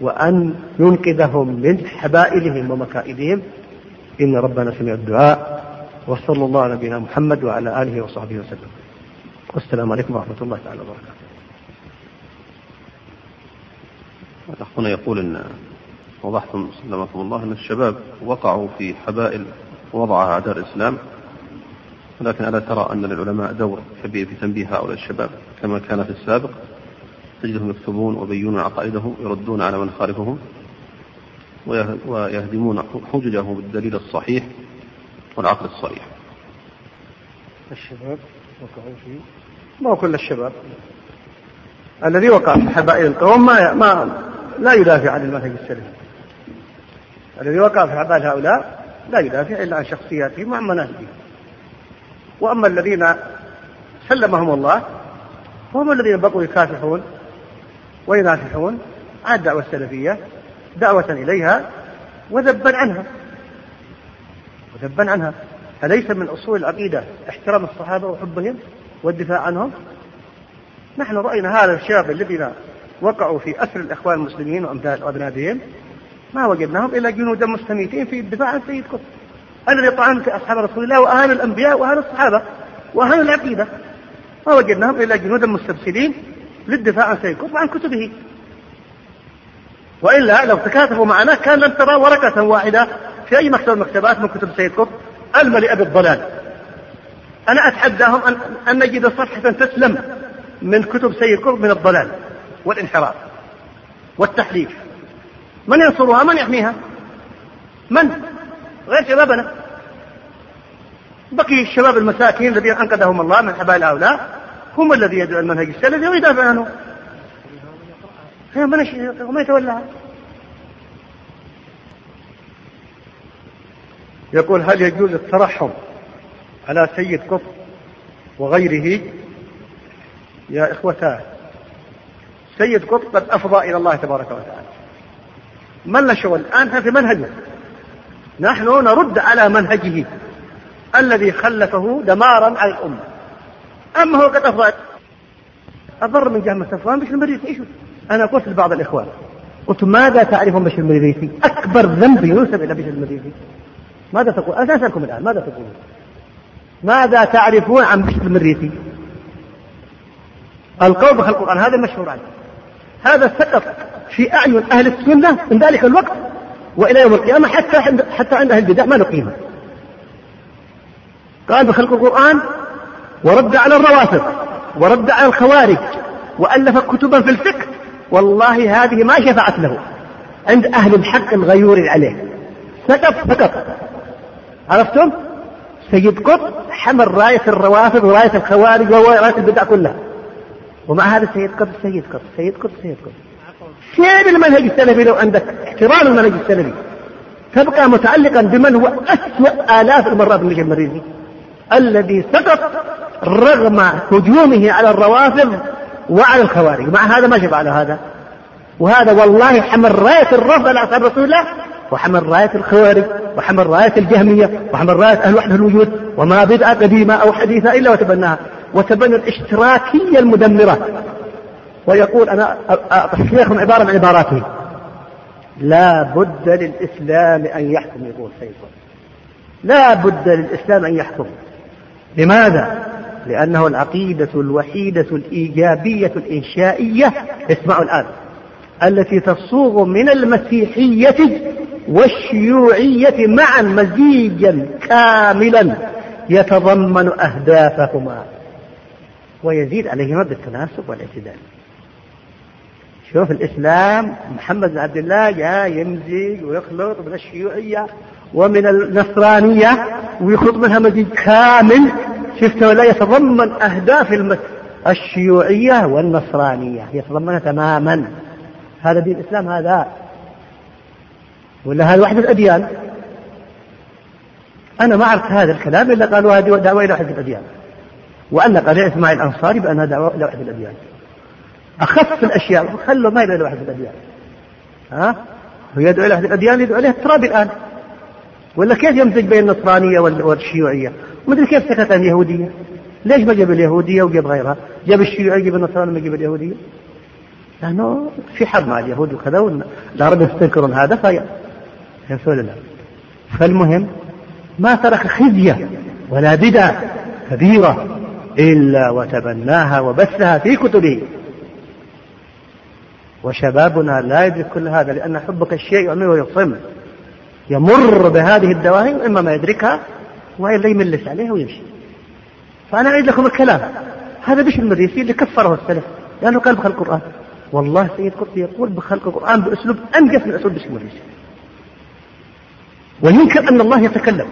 وأن ينقذهم من حبائلهم ومكائدهم. إن ربنا سمع الدعاء. وصلى الله على نبينا محمد وعلى آله وصحبه وسلم. والسلام عليكم ورحمة الله تعالى وبركاته. أخونا يقول أن وضحتم سلمكم الله أن الشباب وقعوا في حبائل وضعها أعداء الإسلام ولكن ألا ترى أن للعلماء دور كبير في تنبيه هؤلاء الشباب؟ كما كان في السابق تجدهم يكتبون ويبينون عقائدهم يردون على من خالفهم ويهدمون حججه بالدليل الصحيح والعقل الصريح. الشباب وقعوا في ما هو كل الشباب. الذي وقع في حبائل القوم ما, ما لا يدافع عن المنهج السلفي. الذي وقع في حبائل هؤلاء لا يدافع إلا عن شخصياتهم وعن مناهجهم وأما الذين سلمهم الله فهم الذين بقوا يكافحون وينافحون عن الدعوة السلفية دعوة إليها وذبا عنها. وذبا عنها. أليس من أصول العقيدة احترام الصحابة وحبهم والدفاع عنهم؟ نحن رأينا هذا الشباب الذين وقعوا في أسر الإخوان المسلمين وأمثال وأبنائهم ما وجدناهم إلا جنودا مستميتين في الدفاع عن سيد قطب. الذي طعن في أصحاب رسول الله وأهان الأنبياء وأهان الصحابة وأهان العقيدة. ما وجدناهم إلا جنودا مستبسلين للدفاع عن سيد قطب وعن كتبه. وإلا لو تكاتفوا معنا كان لن ترى ورقة واحدة في أي مكتبة مكتبات من كتب سيد قطب المليئة بالضلال. أنا أتحداهم أن, أن نجد صفحة تسلم من كتب سيد قطب من الضلال والانحراف والتحريف. من ينصرها؟ من يحميها؟ من؟ غير شبابنا. بقي الشباب المساكين الذين أنقذهم الله من حبال هؤلاء هم الذي يدعو المنهج السلفي ويدافع عنه. من يتولاها يقول هل يجوز الترحم على سيد قطب وغيره؟ يا إخوتاه سيد قطب قد أفضى إلى الله تبارك وتعالى. ما لنا شغل الآن؟ في منهجه. نحن نرد على منهجه الذي خلفه دمارا على الأمة. أما هو قد أفضى؟ أضر من جهة صفوان بشر المريسي إيش أنا قلت لبعض الإخوان قلت ماذا تعرفون بشر المريسي أكبر ذنب ينسب إلى بشر المريسي ماذا تقول؟ أنا أسألكم الآن ماذا تقولون؟ ماذا تعرفون عن بشر المريسي القول بخلق القرآن هذا مشهور عنه هذا سقط في أعين أهل السنة من ذلك الوقت وإلى يوم القيامة حتى عند حتى عند أهل البدع ما نقيمه. قال بخلق القرآن ورد على الروافض ورد على الخوارج وألف كتبا في الفقه والله هذه ما شفعت له. عند أهل الحق الغيور عليه. سقط سقط عرفتم؟ سيد قطب حمل راية الروافض وراية الخوارج وراية البدع كلها. ومع هذا سيد قطب سيد قطب سيد قطب سيد قطب فين المنهج السلفي؟ لو عندك احترام المنهج السلفي. تبقى متعلقا بمن هو أسوأ آلاف المرات من المريزي الذي سقط رغم هجومه على الروافض وعلى الخوارج. مع هذا ما شفع على هذا. وهذا والله حمل راية الرفض على أصحاب رسول الله وحمل راية الخوارج وحمل راية الجهمية وحمل راية أهل وحدة الوجود وما بدعة قديمة أو حديثة إلا وتبناها. وتبنى الاشتراكية المدمرة. ويقول أنا لكم عبارة من عباراته لا بد للإسلام أن يحكم يقول سيد لا بد للإسلام أن يحكم. لماذا؟ لأنه العقيدة الوحيدة الإيجابية الإنشائية اسمعوا الآن التي تصوغ من المسيحية والشيوعية معا مزيجا كاملا يتضمن أهدافهما. ويزيد عليهما بالتناسب والاعتدال. شوف الإسلام محمد بن عبد الله جاء يمزج ويخلط من الشيوعية ومن النصرانية ويخلط منها مزيج كامل. شفت ولا يتضمن أهداف الشيوعية والنصرانية. يتضمنها تماما. هذا دين الإسلام هذا ولا هذا وحدة الأديان؟ أنا ما عرفت هذا الكلام إلا قالوا هذه دعوة إلى وحدة الأديان. وأن قضية إسماعيل الأنصاري بأنها دعوة إلى وحدة الأديان. أخف الأشياء خلوا ما إلى وحدة الأديان. ها؟ هو يدعو إلى وحدة الأديان يدعو إليها التراب الآن. ولا كيف يمزج بين النصرانية والشيوعية؟ مدري كيف سكت عن اليهودية؟ ليش ما جاب اليهودية وجاب غيرها؟ جاب الشيوعية جاب النصرانية ما جاب اليهودية؟ لأنه في حرب مع اليهود وكذا والعرب يستنكرون هذا فينسون الله فالمهم ما ترك خزية ولا بدعة كبيرة إلا وتبناها وبثها في كتبه. وشبابنا لا يدرك كل هذا لأن حبك الشيء يعمل ويصم يمر بهذه الدواهي وإما ما يدركها وإلا يملس عليها ويمشي. فأنا أعيد لكم الكلام. هذا بشر المريسي اللي كفره السلف لأنه قال بخلق القرآن. والله سيد قطب يقول بخلق القرآن بأسلوب أنجف من أسلوب بشر وينكر أن الله يتكلم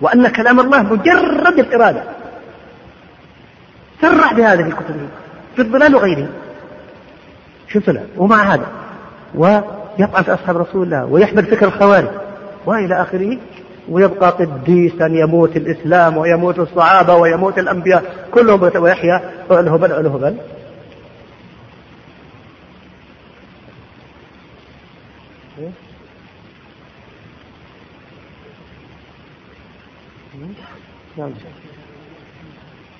وأن كلام الله مجرد الإرادة. سرع بهذا في كتبه في الضلال وغيره. شفت له ومع هذا. ويطعن في أصحاب رسول الله ويحمل فكر الخوارج وإلى آخره. ويبقى قديسا يموت الإسلام ويموت الصحابة ويموت الأنبياء. كلهم ويحيا الهبل الهبل نعم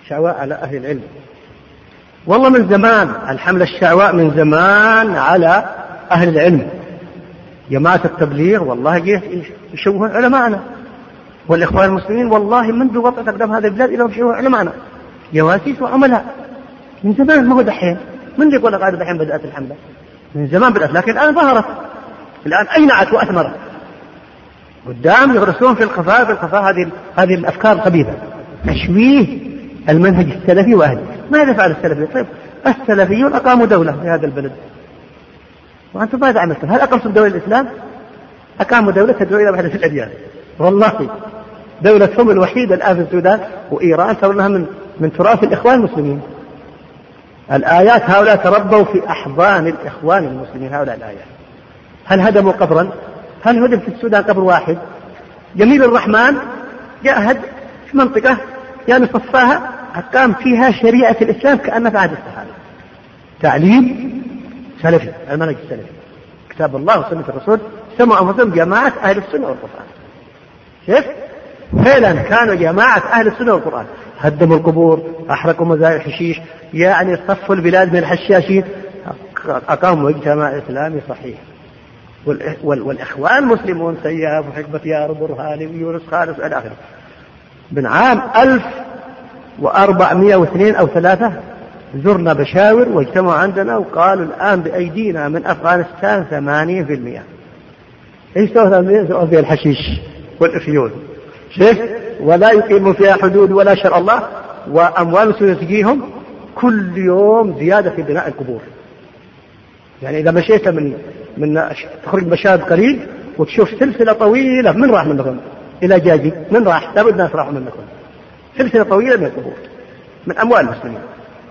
شعواء على أهل العلم. والله من زمان الحملة الشعواء من زمان على أهل العلم. جماعة التبليغ والله يشوهون علماءنا. والإخوان المسلمين والله منذ وطأة أقدام هذه البلاد إلى يشوهون علماءنا. جواسيس وعملاء. من زمان ما هو دحين. من يقول لك دحين بدأت الحملة؟ من زمان بدأت لكن الآن ظهرت. الآن أينعت وأثمرت؟ قدام يغرسون في الخفاء في الخفاء هذه هذه الأفكار الخبيثة. تشويه المنهج السلفي وأهله. ماذا فعل السلفي طيب السلفيون أقاموا دولة في هذا البلد. وأنتم ماذا عملتم؟ هل أقمتم دولة الإسلام؟ أقاموا دولة تدعو إلى وحدة الأديان. والله دولتهم الوحيدة الآن في السودان وإيران ترونها من من تراث الإخوان المسلمين. الآيات هؤلاء تربوا في أحضان الإخوان المسلمين هؤلاء الآيات. هل هدموا قبرا؟ هل هدم في السودان قبر واحد؟ جميل الرحمن جاهد في منطقة يعني صفاها أقام فيها شريعة الإسلام كأنها في عهد الصحابة تعليم سلفي المنهج السلفي. كتاب الله وسنة الرسول سموا أنفسهم جماعة أهل السنة والقرآن. كيف؟ فعلا كانوا جماعة أهل السنة والقرآن. هدموا القبور أحرقوا مزارع الحشيش يعني صفوا البلاد من الحشاشين. أقاموا مجتمع إسلامي صحيح. والإخوان المسلمون سياف وحكمة يار وبرهاني ويونس خالص إلى آخره. من عام 1402 أو ثلاثة زرنا بشاور واجتمعوا عندنا وقالوا الآن بأيدينا من أفغانستان 80% إيش سووا فيها الحشيش والافيون شوف ولا يقيموا فيها حدود ولا شرع الله المسلمين تجيهم كل يوم زيادة في بناء القبور. يعني إذا مشيت من من تخرج مشاهد قليل وتشوف سلسلة طويلة من راح منكم؟ إلى جاجي من راح؟ لابد ناس راحوا منكم. سلسلة طويلة من القبور من أموال المسلمين.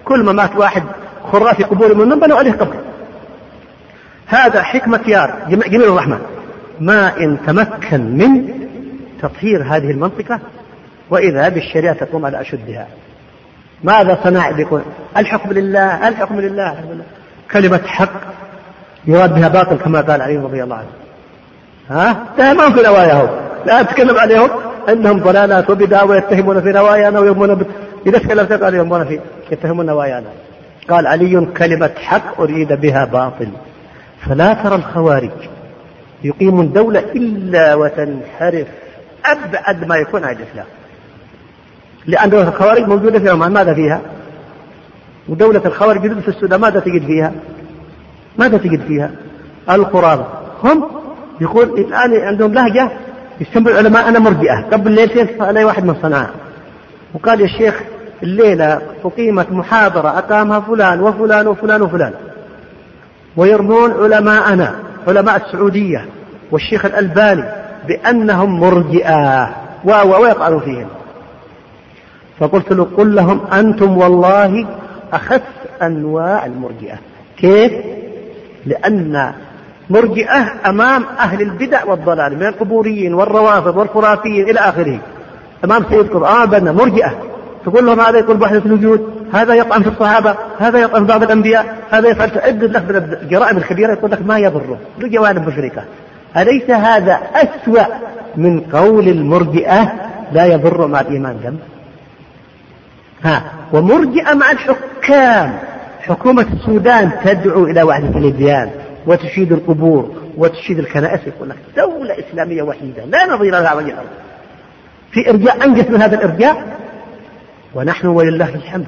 كل ما مات واحد خرافي قبور منهم بنوا عليه قبر. هذا حكمة يار جميل الرحمن. ما إن تمكن من تطهير هذه المنطقة وإذا بالشريعة تقوم على أشدها. ماذا صنع بيقول الحكم لله الحكم لله. كلمة حق يراد بها باطل كما قال علي رضي الله عنه. ها؟ لا ما في نواياهم لا أتكلم عليهم أنهم ضلالات وبدع ويتهمون في نوايانا ويؤمنون ب... إذا تكلمت قال يؤمنون في يتهمون نوايانا قال علي كلمة حق أريد بها باطل. فلا ترى الخوارج يقيم الدولة إلا وتنحرف أبعد ما يكون عن الإسلام. لأن دولة الخوارج موجودة في عمان ماذا فيها؟ ودولة الخوارج في السودان ماذا تجد فيها؟ ماذا تجد فيها؟ القرآن هم يقول الآن عندهم لهجة يسموا العلماء أنا مرجئة. قبل ليلتين علي واحد من صنعاء. وقال يا شيخ الليلة أقيمت محاضرة أقامها فلان وفلان وفلان وفلان. ويرمون علماءنا علماء السعودية والشيخ الألباني بأنهم مرجئة. ويطعنوا فيهم. فقلت له قل لهم أنتم والله أخف أنواع المرجئة. كيف؟ لأن مرجئة أمام أهل البدع والضلال من القبوريين والروافض والخرافيين إلى آخره. أمام سيد قرآن بنا مرجئة. تقول لهم هذا يقول بوحدة الوجود هذا يطعن في الصحابة هذا يطعن في بعض الأنبياء هذا يفعل تعد لك من الجرائم الكبيرة يقول لك ما يضره. له جوانب مشركة. أليس هذا أسوأ من قول المرجئة لا يضر مع الإيمان ذنب ها ومرجئة مع الحكام. حكومة السودان تدعو إلى وحدة الأديان وتشيد القبور وتشيد الكنائس. يقول لك دولة إسلامية وحيدة لا نظير لها وجه الأرض في إرجاء أنجز من هذا الإرجاء؟ ونحن ولله الحمد.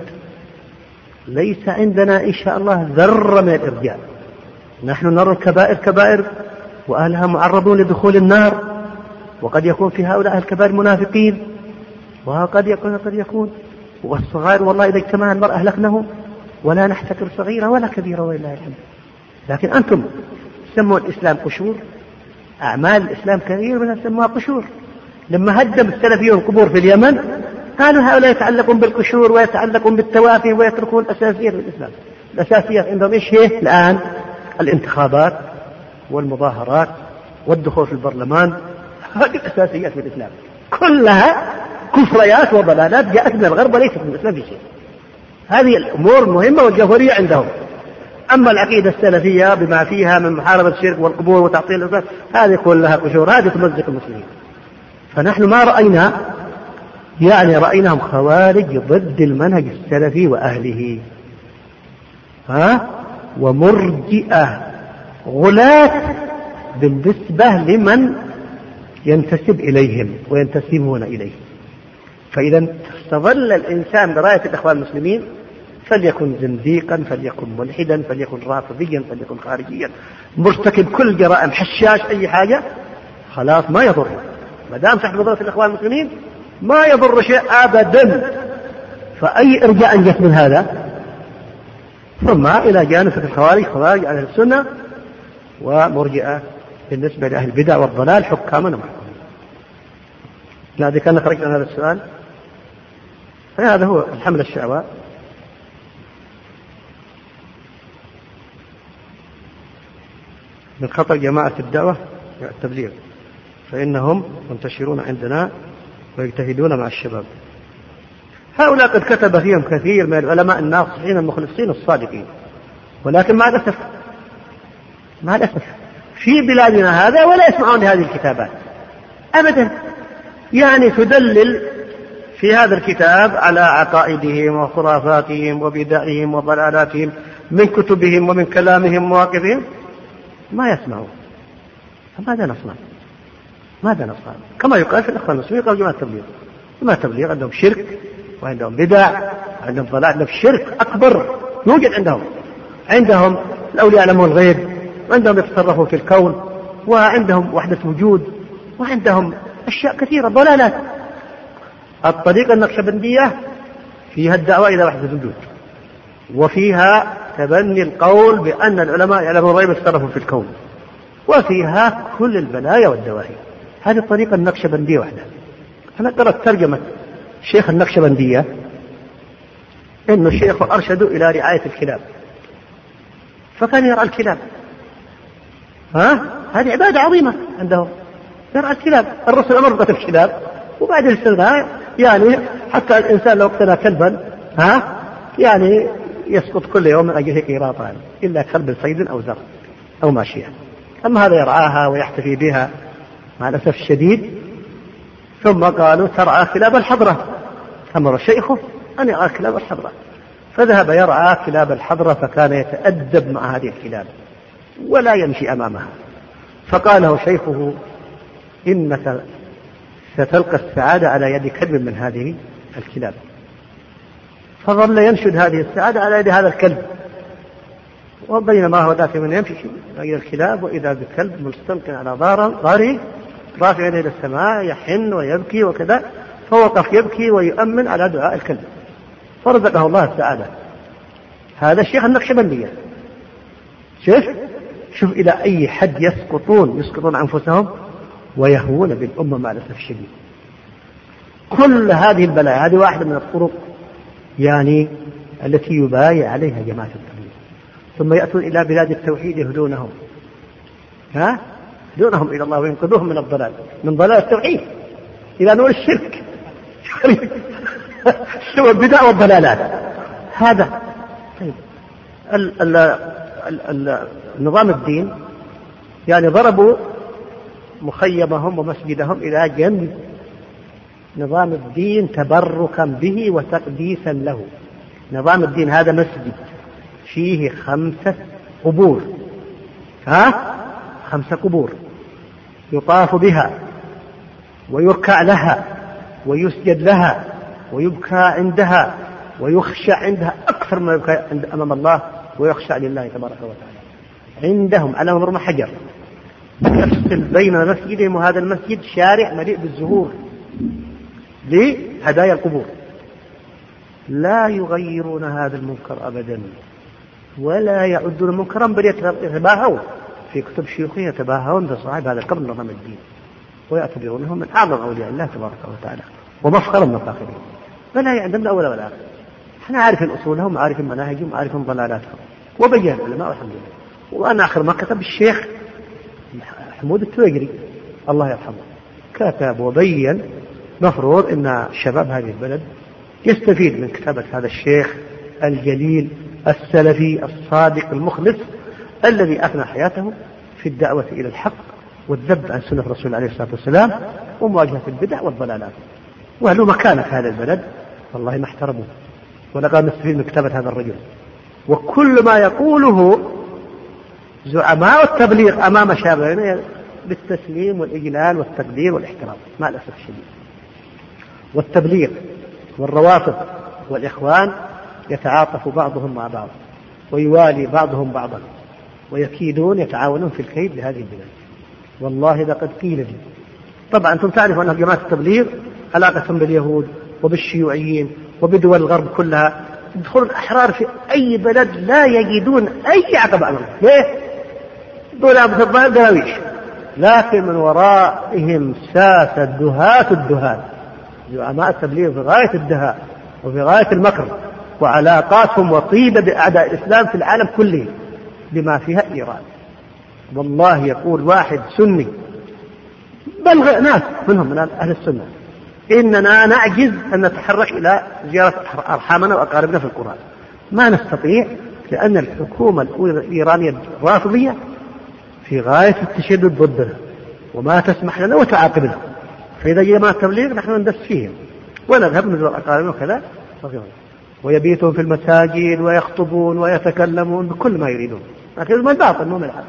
ليس عندنا إن شاء الله ذرة من الإرجاء. نحن نرى الكبائر كبائر وأهلها معرضون لدخول النار وقد يكون في هؤلاء الكبائر منافقين وقد يكون قد يكون. والصغائر والله إذا اجتمع المرء أهلكنه ولا نحتكر صغيرة ولا كبيرة ولله الحمد لكن أنتم سموا الإسلام قشور أعمال الإسلام كثير منها سموها قشور. لما هدم السلفيون القبور في اليمن كانوا هؤلاء يتعلقون بالقشور ويتعلقون بالتوافي ويتركون الأساسيات في الإسلام الأساسيات عندهم إيش هي؟ الآن الانتخابات والمظاهرات والدخول في البرلمان. هذه الأساسيات في الإسلام. كلها كفريات وضلالات جاءت من الغرب وليست من الإسلام في شيء. هذه الأمور مهمة والجوهرية عندهم. أما العقيدة السلفية بما فيها من محاربة الشرك والقبور وتعطيل الإسلام هذه كلها قشور هذه تمزق المسلمين. فنحن ما رأينا يعني رأيناهم خوارج ضد المنهج السلفي وأهله. ها؟ ومرجئة غلاة بالنسبة لمن ينتسب إليهم وينتسبون إليه فإذا استظل الإنسان براية الإخوان المسلمين فليكن زنديقا فليكن ملحدا فليكن رافضيا فليكن خارجيا. مرتكب كل جرائم حشاش أي حاجة خلاص ما يضر. ما دام تحت نظرة الإخوان المسلمين ما يضر شيء أبدا. فأي إرجاء جت من هذا؟ ثم إلى جانب الخوارج خوارج أهل السنة ومرجئة بالنسبة لأهل البدع والضلال حكاما ومحكومين لا كان خرجنا من هذا السؤال. فهذا هو الحمل الشعواء من خطر جماعة الدعوة التبليغ فإنهم منتشرون عندنا ويجتهدون مع الشباب. هؤلاء قد كتب فيهم كثير من العلماء الناصحين المخلصين الصادقين ولكن مع الأسف مع الأسف في بلادنا هذا ولا يسمعون لهذه الكتابات. أبدا. يعني تدلل في هذا الكتاب على عقائدهم وخرافاتهم وبدعهم وضلالاتهم من كتبهم ومن كلامهم ومواقفهم ما يسمعون. فماذا نصنع؟ ماذا نصنع؟ كما يقال في الإخوان المسلمين قال جماعة التبليغ. جماعة التبليغ عندهم شرك وعندهم بدع عندهم ضلال. عندهم شرك أكبر يوجد عندهم. عندهم الأولياء يعلمون الغيب وعندهم يتصرفوا في الكون وعندهم وحدة وجود وعندهم أشياء كثيرة ضلالات. الطريقة النقشبندية فيها الدعوة إلى وحدة الوجود وفيها تبني القول بأن العلماء يعلمون الغيب يتصرفوا في الكون وفيها كل البلايا والدواهي. هذه الطريقة النقشبندية وحدها. أنا قرأت ترجمة شيخ النقشبندية إنه الشيخ أرشده إلى رعاية الكلاب. فكان يرعى الكلاب. ها؟ هذه عبادة عظيمة عندهم. يرعى الكلاب. الرسول أمر بقتل الكلاب وبعد الاستغناء يعني حتى الإنسان لو اقتنى كلبا ها؟ يعني يسقط كل يوم من أجله قيراطان إلا كلب صيد أو زر أو ماشية. أما هذا يرعاها ويحتفي بها مع الأسف الشديد. ثم قالوا ترعى كلاب الحضرة. أمر شيخه أن يرعى كلاب الحضرة. فذهب يرعى كلاب الحضرة فكان يتأدب مع هذه الكلاب ولا يمشي أمامها. فقال له شيخه إنك ستلقى السعادة على يد كلب من هذه الكلاب. فظل ينشد هذه السعادة على يد هذا الكلب. وبينما هو ذاك من يمشي إلى الكلاب وإذا بكلب مستلقي على ظهره رافع إلى السماء يحن ويبكي وكذا فوقف يبكي ويؤمن على دعاء الكلب. فرزقه الله السعادة. هذا الشيخ النقشبندية شوف شوف إلى أي حد يسقطون يسقطون أنفسهم؟ ويهوون بالأمة مع الأسف الشديد كل هذه البلايا هذه واحدة من الطرق يعني التي يبايع عليها جماعة التبليغ. ثم يأتون إلى بلاد التوحيد يهدونهم. ها؟ يهدونهم إلى الله وينقذوهم من الضلال من ضلال التوحيد. إلى نور الشرك. سوى البدع والضلالات. هذا. طيب. ال ال ال النظام الدين يعني ضربوا مخيمهم ومسجدهم إلى جنب نظام الدين تبركا به وتقديسا له. نظام الدين هذا مسجد فيه خمسة قبور. ها؟ خمسة قبور يطاف بها ويركع لها ويسجد لها ويبكى عندها ويخشع عندها أكثر ما يبكى أمام الله ويخشع لله تبارك وتعالى. عندهم على مرمى حجر. تفصل بين مسجدهم وهذا المسجد شارع مليء بالزهور لهدايا القبور. لا يغيرون هذا المنكر أبدا ولا يعدون منكرا بل يتباهون. في كتب شيوخهم يتباهون بصاحب هذا القبر نظام الدين ويعتبرونهم من أعظم أولياء الله تبارك وتعالى ومفخرا من فاخرين فلا يعلمون أولا ولا آخر إحنا عارفين أصولهم عارفين مناهجهم عارفين ضلالاتهم. وبين العلماء والحمد لله. وأنا آخر ما كتب الشيخ حمود التويقري الله يرحمه. كتب وبين مفروض أن شباب هذه البلد يستفيد من كتابة هذا الشيخ الجليل السلفي الصادق المخلص الذي أفنى حياته في الدعوة إلى الحق والذب عن سنة الرسول عليه الصلاة والسلام ومواجهة البدع والضلالات. وله مكانة في هذا البلد؟ والله ما احترموه. ولقد نستفيد من كتابة هذا الرجل. وكل ما يقوله زعماء التبليغ أمام شابهنا بالتسليم والإجلال والتقدير والإحترام مع الأسف الشديد. والتبليغ والروافض والإخوان يتعاطف بعضهم مع بعض ويوالي بعضهم بعضا ويكيدون يتعاونون في الكيد لهذه البلاد. والله لقد قيل لي. طبعا أنتم تعرفون أن جماعة التبليغ علاقة باليهود وبالشيوعيين وبدول الغرب كلها يدخلون الأحرار في أي بلد لا يجدون أي عقبة أمامهم. ليه؟ دول في الظاهر دراويش لكن من ورائهم ساس الدهاة الدهاة زعماء التبليغ في غاية الدهاء وفي غاية المكر وعلاقاتهم وطيبة بأعداء الإسلام في العالم كله بما فيها إيران والله يقول واحد سني بل ناس منهم من أهل السنة إننا نعجز أن نتحرك إلى زيارة أرحامنا وأقاربنا في القرآن. ما نستطيع لأن الحكومة الإيرانية الرافضية في غاية التشدد ضدنا وما تسمح لنا وتعاقبنا فإذا جاء التبليغ نحن ندس فيهم ونذهب نزور أقاربنا وكذا. ويبيتون في المساجد ويخطبون ويتكلمون بكل ما يريدون. لكن من الباطل مو الحق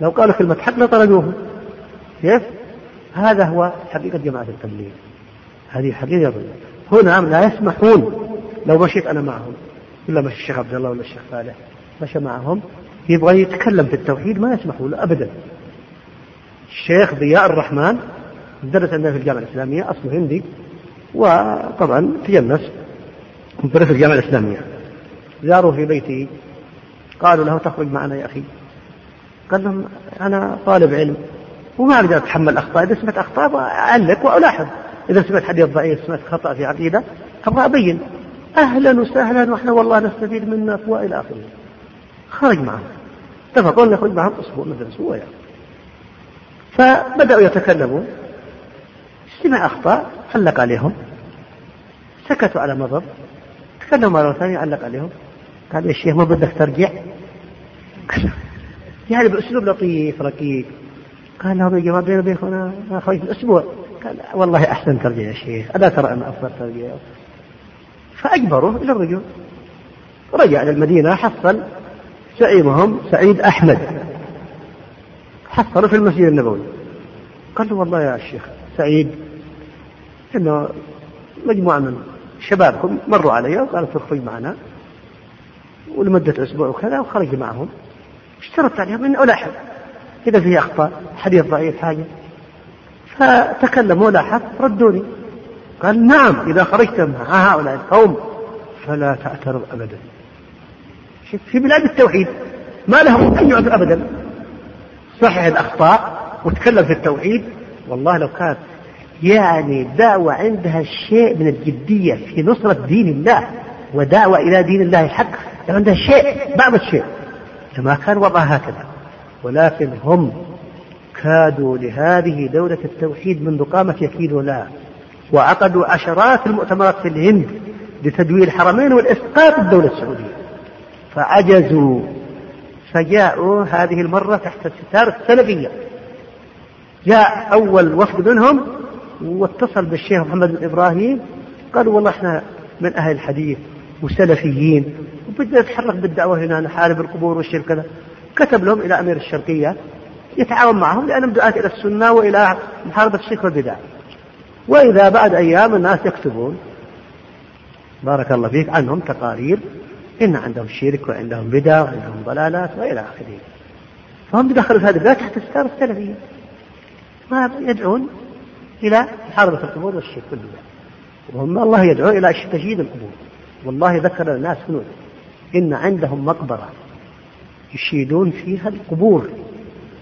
لو قالوا كلمة حق لطردوهم كيف؟ هذا هو حقيقة جماعة التبليغ. هذه حقيقة هنا لا يسمحون لو مشيت أنا معهم. إلا مشي الشيخ عبد الله ولا الشيخ صالح. مشى معهم. يبغى يتكلم في التوحيد ما يسمحوا له أبدا. الشيخ ضياء الرحمن درس عندنا في الجامعة الإسلامية أصله هندي وطبعا تجنس مدرس في الجامعة الإسلامية. زاروا في بيتي قالوا له تخرج معنا يا أخي. قال لهم أنا طالب علم وما أقدر أتحمل أخطاء. إذا سمعت أخطاء أعلق وألاحظ. إذا سمعت حديث ضعيف سمعت خطأ في عقيدة أبغى أبين. أهلا وسهلا وإحنا والله نستفيد منك وإلى آخره. خرج معهم. اتفقوا أن يخرج معهم أسبوع مثلا أسبوع يعني. فبدأوا يتكلمون. سمع أخطاء علق عليهم. سكتوا على مضض تكلموا مرة ثانية علق عليهم. قال يا شيخ ما بدك ترجع؟ يعني بأسلوب لطيف رقيق قال لهم يا جماعة بيني وبينكم أنا خرجت أسبوع. قال والله أحسن ترجع يا شيخ. ألا ترى أن أفضل ترجع. فأجبروه إلى الرجوع. رجع إلى المدينة حصل زعيمهم سعيد أحمد. حصلوا في المسجد النبوي. قال له والله يا شيخ سعيد إنه مجموعة من شبابكم مروا علي وقالوا تخرج معنا ولمدة أسبوع وكذا وخرج معهم. اشترطت عليهم أن ألاحظ إذا فيه أخطاء حديث ضعيف حاجة. فتكلموا لاحظ ردوني. قال نعم إذا خرجت مع هؤلاء القوم فلا تعترض أبدا. في بلاد التوحيد ما لهم أي عذر أبدا. صحح الأخطاء وتكلم في التوحيد والله لو كانت يعني دعوة عندها شيء من الجدية في نصرة دين الله ودعوة إلى دين الله الحق لو عندها شيء بعض الشيء لما كان وضعها هكذا. ولكن هم كادوا لهذه دولة التوحيد منذ قامت يكيدوا لها وعقدوا عشرات المؤتمرات في الهند لتدوير الحرمين والإسقاط الدولة السعودية. فعجزوا فجاءوا هذه المرة تحت ستار السلفية. جاء أول وفد منهم واتصل بالشيخ محمد بن إبراهيم قالوا والله إحنا من أهل الحديث وسلفيين وبدأ يتحرك بالدعوة هنا نحارب القبور والشرك كذا. كتب لهم إلى أمير الشرقية يتعاون معهم لأنهم دعاة إلى السنة وإلى محاربة الشرك والبدع. وإذا بعد أيام الناس يكتبون بارك الله فيك عنهم تقارير إن عندهم شرك وعندهم بدع وعندهم ضلالات وإلى آخره. فهم بدخلوا هذه البدع تحت الستار السلفية يدعون إلى محاربة القبور والشرك والبدع وهم الله يدعو إلى تشييد القبور. والله ذكر الناس هنود إن عندهم مقبرة يشيدون فيها القبور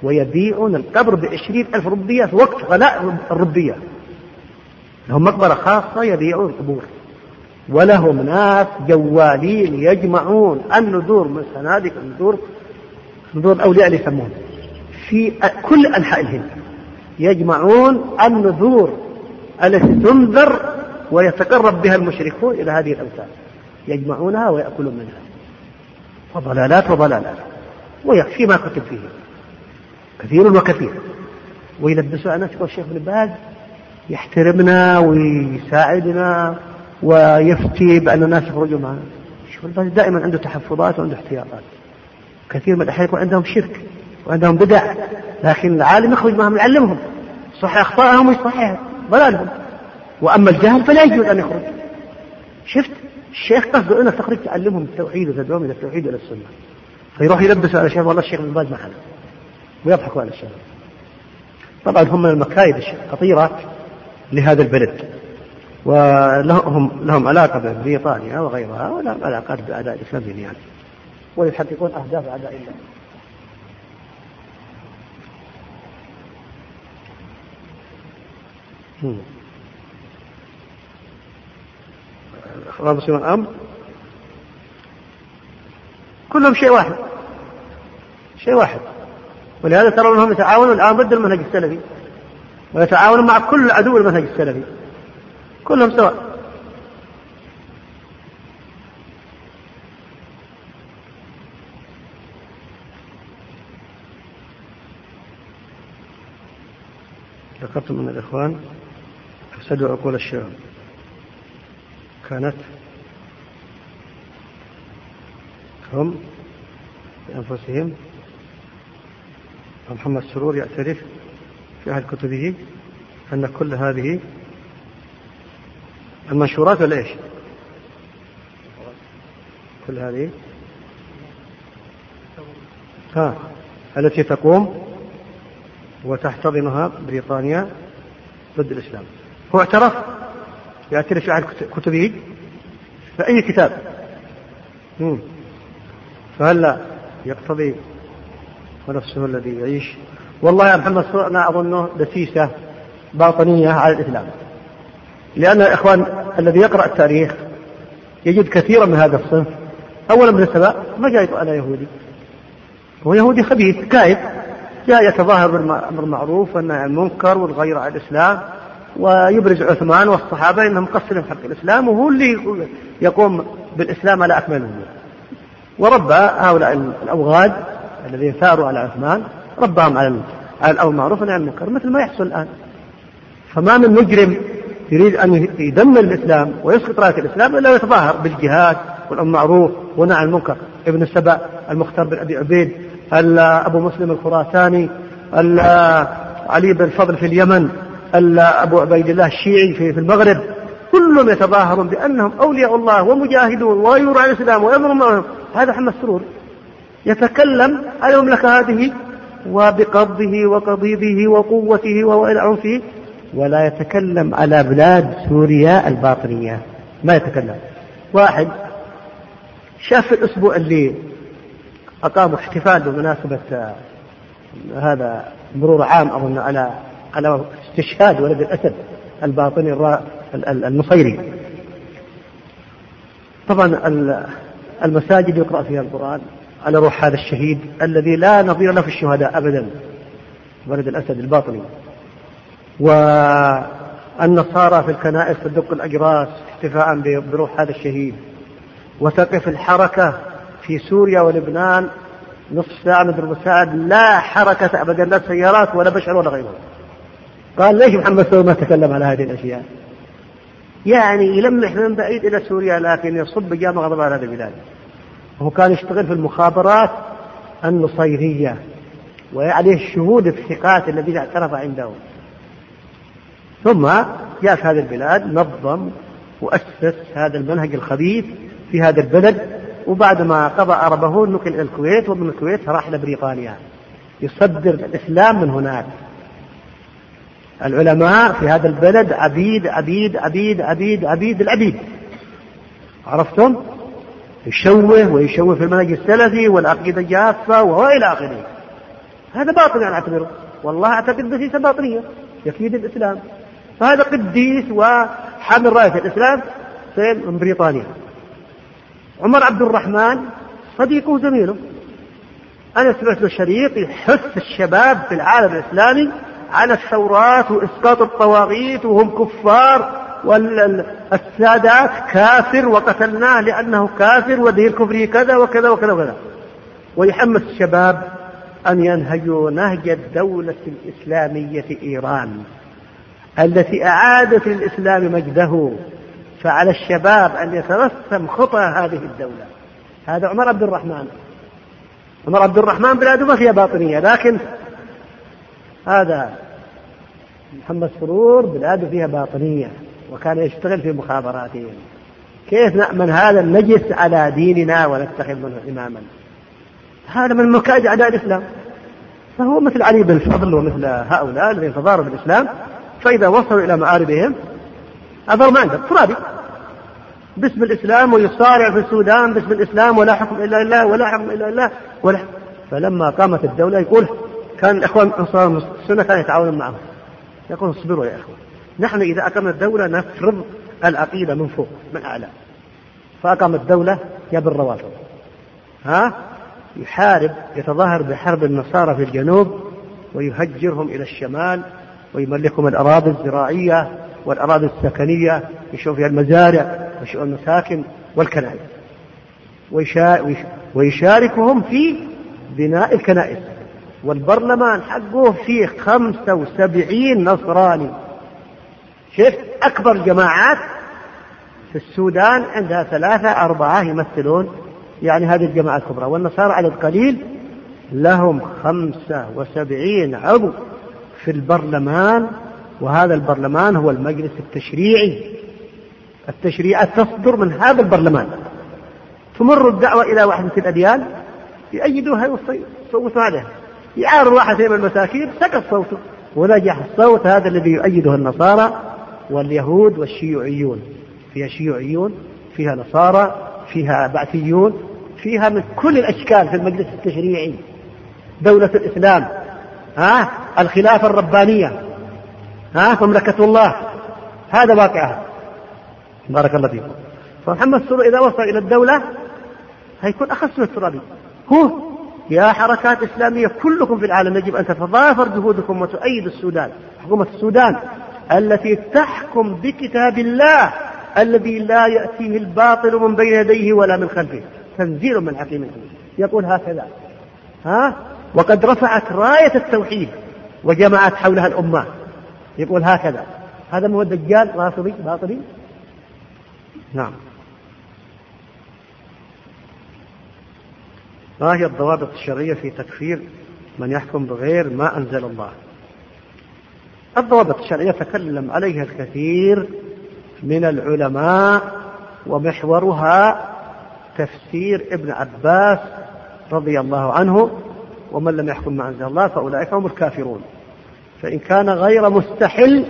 ويبيعون القبر بعشرين ألف ربية في وقت غلاء الربية. لهم مقبرة خاصة يبيعون القبور. ولهم ناس جوالين يجمعون النذور من صناديق النذور نذور الأولياء اللي يسمون في كل أنحاء الهند يجمعون النذور التي تنذر ويتقرب بها المشركون إلى هذه الأوثان. يجمعونها ويأكلون منها. وضلالات وضلالات. ويكفي ما كتب فيه. كثير وكثير. ويلبسوا على نفسه. الشيخ ابن باز يحترمنا ويساعدنا. ويفتي بأن الناس يخرجوا الشيخ ابن باز دائما عنده تحفظات وعنده احتياطات. كثير من الأحيان يكون عندهم شرك وعندهم بدع لكن العالم يخرج معهم يعلمهم. صح أخطائهم ويصحح ضلالهم. وأما الجهل فلا يجوز أن يخرج. شفت؟ الشيخ قصده انك تخرج تعلمهم التوحيد وتدعوهم إلى التوحيد وإلى السنة. فيروح يلبس على الشيخ والله الشيخ ابن باز معنا. ويضحكوا على الشيخ. طبعا هم من المكايد الخطيره لهذا البلد. ولهم لهم علاقة ببريطانيا وغيرها ولهم علاقات بأعداء الإسلام جميعا ويحققون أهداف أعداء الله. رابط الأمر كلهم شيء واحد. شيء واحد. ولهذا ترى أنهم يتعاونون الآن ضد المنهج السلفي. ويتعاونون مع كل عدو المنهج السلفي. كلهم سواء. ذكرت من الإخوان أفسدوا عقول الشباب كانت هم بأنفسهم محمد سرور يعترف في أحد كتبه أن كل هذه المنشورات ولا إيش؟ كل هذه. ها التي تقوم وتحتضنها بريطانيا ضد الإسلام. هو اعترف يعترف في كتبه فأي كتاب. فهلا يقتضي ونفسه الذي يعيش. والله يا محمد أنا أظنه دسيسة باطنية على الإسلام. لأن الإخوان الذي يقرأ التاريخ يجد كثيرا من هذا الصنف. أولا من السبب ما جاء يقول أنا يهودي. هو يهودي خبيث كائد جاء يتظاهر بالأمر المعروف والنهي عن المنكر والغير على الإسلام ويبرز عثمان والصحابة أنهم مقصرين في حق الإسلام وهو اللي يقوم بالإسلام على أكمل وجه وربى هؤلاء الأوغاد الذين ثاروا على عثمان رباهم على على الأمر المعروف والنهي عن المنكر مثل ما يحصل الآن. فما من مجرم يريد أن يدمر الإسلام ويسقط راية الإسلام إلا يتظاهر بالجهاد والأمر المعروف والنهي عن المنكر. ابن السبع المختار بن أبي عبيد أبو مسلم الخراساني علي بن الفضل في اليمن أبو عبيد الله الشيعي في المغرب. كلهم يتظاهرون بأنهم أولياء الله ومجاهدون ويرى على الإسلام ويأمرون هذا محمد سرور. يتكلم على المملكة هذه وبقبضه وقضيبه وقوته وإلى عنفه. ولا يتكلم على بلاد سوريا الباطنية. ما يتكلم. واحد شاف الأسبوع اللي أقاموا احتفال بمناسبة هذا مرور عام أظن على على استشهاد ولد الأسد الباطني النصيري طبعا المساجد يقرأ فيها القرآن على روح هذا الشهيد الذي لا نظير له في الشهداء أبدا ولد الأسد الباطني. والنصارى في الكنائس تدق الأجراس احتفاء بروح هذا الشهيد. وتقف الحركة في سوريا ولبنان نصف ساعة من ساعة لا حركة أبدا لا سيارات ولا بشر ولا غيره قال ليش محمد سوري ما تكلم على هذه الأشياء؟ يعني يلمح من بعيد إلى سوريا لكن يصب جامع غضب على هذه البلاد. هو كان يشتغل في المخابرات النصيرية وعليه الشهود الثقات الذين اعترف عندهم ثم جاء في هذه البلاد نظم وأسس هذا المنهج الخبيث في هذا البلد وبعدما قضى عربه نقل إلى الكويت ومن الكويت راح إلى بريطانيا. يصدر الإسلام من هناك. العلماء في هذا البلد عبيد عبيد عبيد عبيد عبيد العبيد. عرفتم؟ يشوه ويشوه في المنهج السلفي والعقيدة الجافة وإلى آخره. هذا باطل أنا أعتبره والله أعتقد دسيسة باطنية يكيد الإسلام. فهذا قديس وحامل راية الإسلام فين؟ من بريطانيا. عمر عبد الرحمن صديقه وزميله أنا سمعت له شريط يحث الشباب في العالم الإسلامي على الثورات وإسقاط الطواغيت وهم كفار والسادات كافر وقتلناه لأنه كافر ودين كفره كذا وكذا وكذا وكذا. ويحمس الشباب أن ينهجوا نهج الدولة الإسلامية في إيران. التي أعادت للإسلام مجده فعلى الشباب أن يترسم خطى هذه الدولة. هذا عمر عبد الرحمن. عمر عبد الرحمن بلاده ما فيها باطنية لكن هذا محمد سرور بلاده فيها باطنية وكان يشتغل في مخابراتهم كيف نأمن هذا النجس على ديننا ونتخذ منه إماما؟ هذا من مكائد أعداء الإسلام. فهو مثل علي بن الفضل ومثل هؤلاء الذين تضاروا بالإسلام. فإذا وصلوا إلى مآربهم ما عندهم ترابي. باسم الإسلام ويصارع في السودان باسم الإسلام ولا حكم إلا لله ولا حكم إلا لله ولا فلما قامت الدولة يقول كان الإخوان أنصار السنة كانوا يتعاونون معهم. يقول اصبروا يا إخوان. نحن إذا أقمنا الدولة نفرض العقيدة من فوق من أعلى. فأقام الدولة جاب الروافض ها؟ يحارب يتظاهر بحرب النصارى في الجنوب ويهجرهم إلى الشمال ويملكهم الأراضي الزراعية والأراضي السكنية يشوف فيها المزارع ويشوف المساكن والكنائس. ويشاركهم في بناء الكنائس. والبرلمان حقه فيه خمسة وسبعين نصراني. شوف أكبر جماعات في السودان عندها ثلاثة أربعة يمثلون. يعني هذه الجماعة الكبرى. والنصارى عدد قليل لهم خمسة وسبعين عضو. في البرلمان وهذا البرلمان هو المجلس التشريعي. التشريعات تصدر من هذا البرلمان. تمر الدعوة إلى وحدة الأديان يأيدوها يصوتوا عليها. يعارض واحد من المساكين سقط صوته. ونجح الصوت هذا الذي يؤيده النصارى واليهود والشيوعيون. فيها شيوعيون فيها نصارى فيها بعثيون فيها من كل الأشكال في المجلس التشريعي. دولة الإسلام ها؟ الخلافة الربانية. ها؟ مملكة الله. هذا واقعها. بارك الله فيكم. فمحمد سرور إذا وصل إلى الدولة هيكون أخص من الترابي هو يا حركات إسلامية كلكم في العالم يجب أن تتضافر جهودكم وتؤيد السودان. حكومة السودان التي تحكم بكتاب الله الذي لا يأتيه الباطل من بين يديه ولا من خلفه. تنزيل من حكيم يقول هكذا. ها؟ وقد رفعت راية التوحيد وجمعت حولها الأمة. يقول هكذا. هذا هو الدجال رافضي باطلي نعم. ما هي الضوابط الشرعية في تكفير من يحكم بغير ما أنزل الله؟ الضوابط الشرعية تكلم عليها الكثير من العلماء ومحورها تفسير ابن عباس رضي الله عنه ومن لم يحكم ما أنزل الله فأولئك هم الكافرون. فإن كان غير مستحل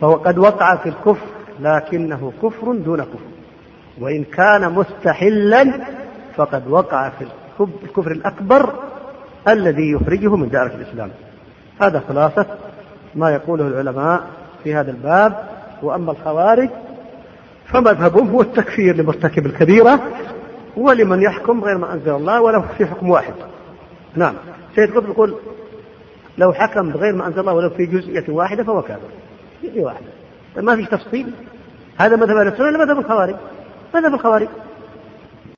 فهو قد وقع في الكفر لكنه كفر دون كفر. وإن كان مستحلا فقد وقع في الكفر الأكبر الذي يخرجه من دائرة الإسلام. هذا خلاصة ما يقوله العلماء في هذا الباب. وأما الخوارج فمذهبهم هو التكفير لمرتكب الكبيرة ولمن يحكم غير ما أنزل الله ولو في حكم واحد. نعم. سيد قطب يقول لو حكم بغير ما أنزل الله ولو في جزئية واحدة فهو كافر. جزئية واحدة. ما فيش تفصيل؟ هذا مذهب أهل السنة ولا مذهب الخوارج؟ مذهب الخوارج.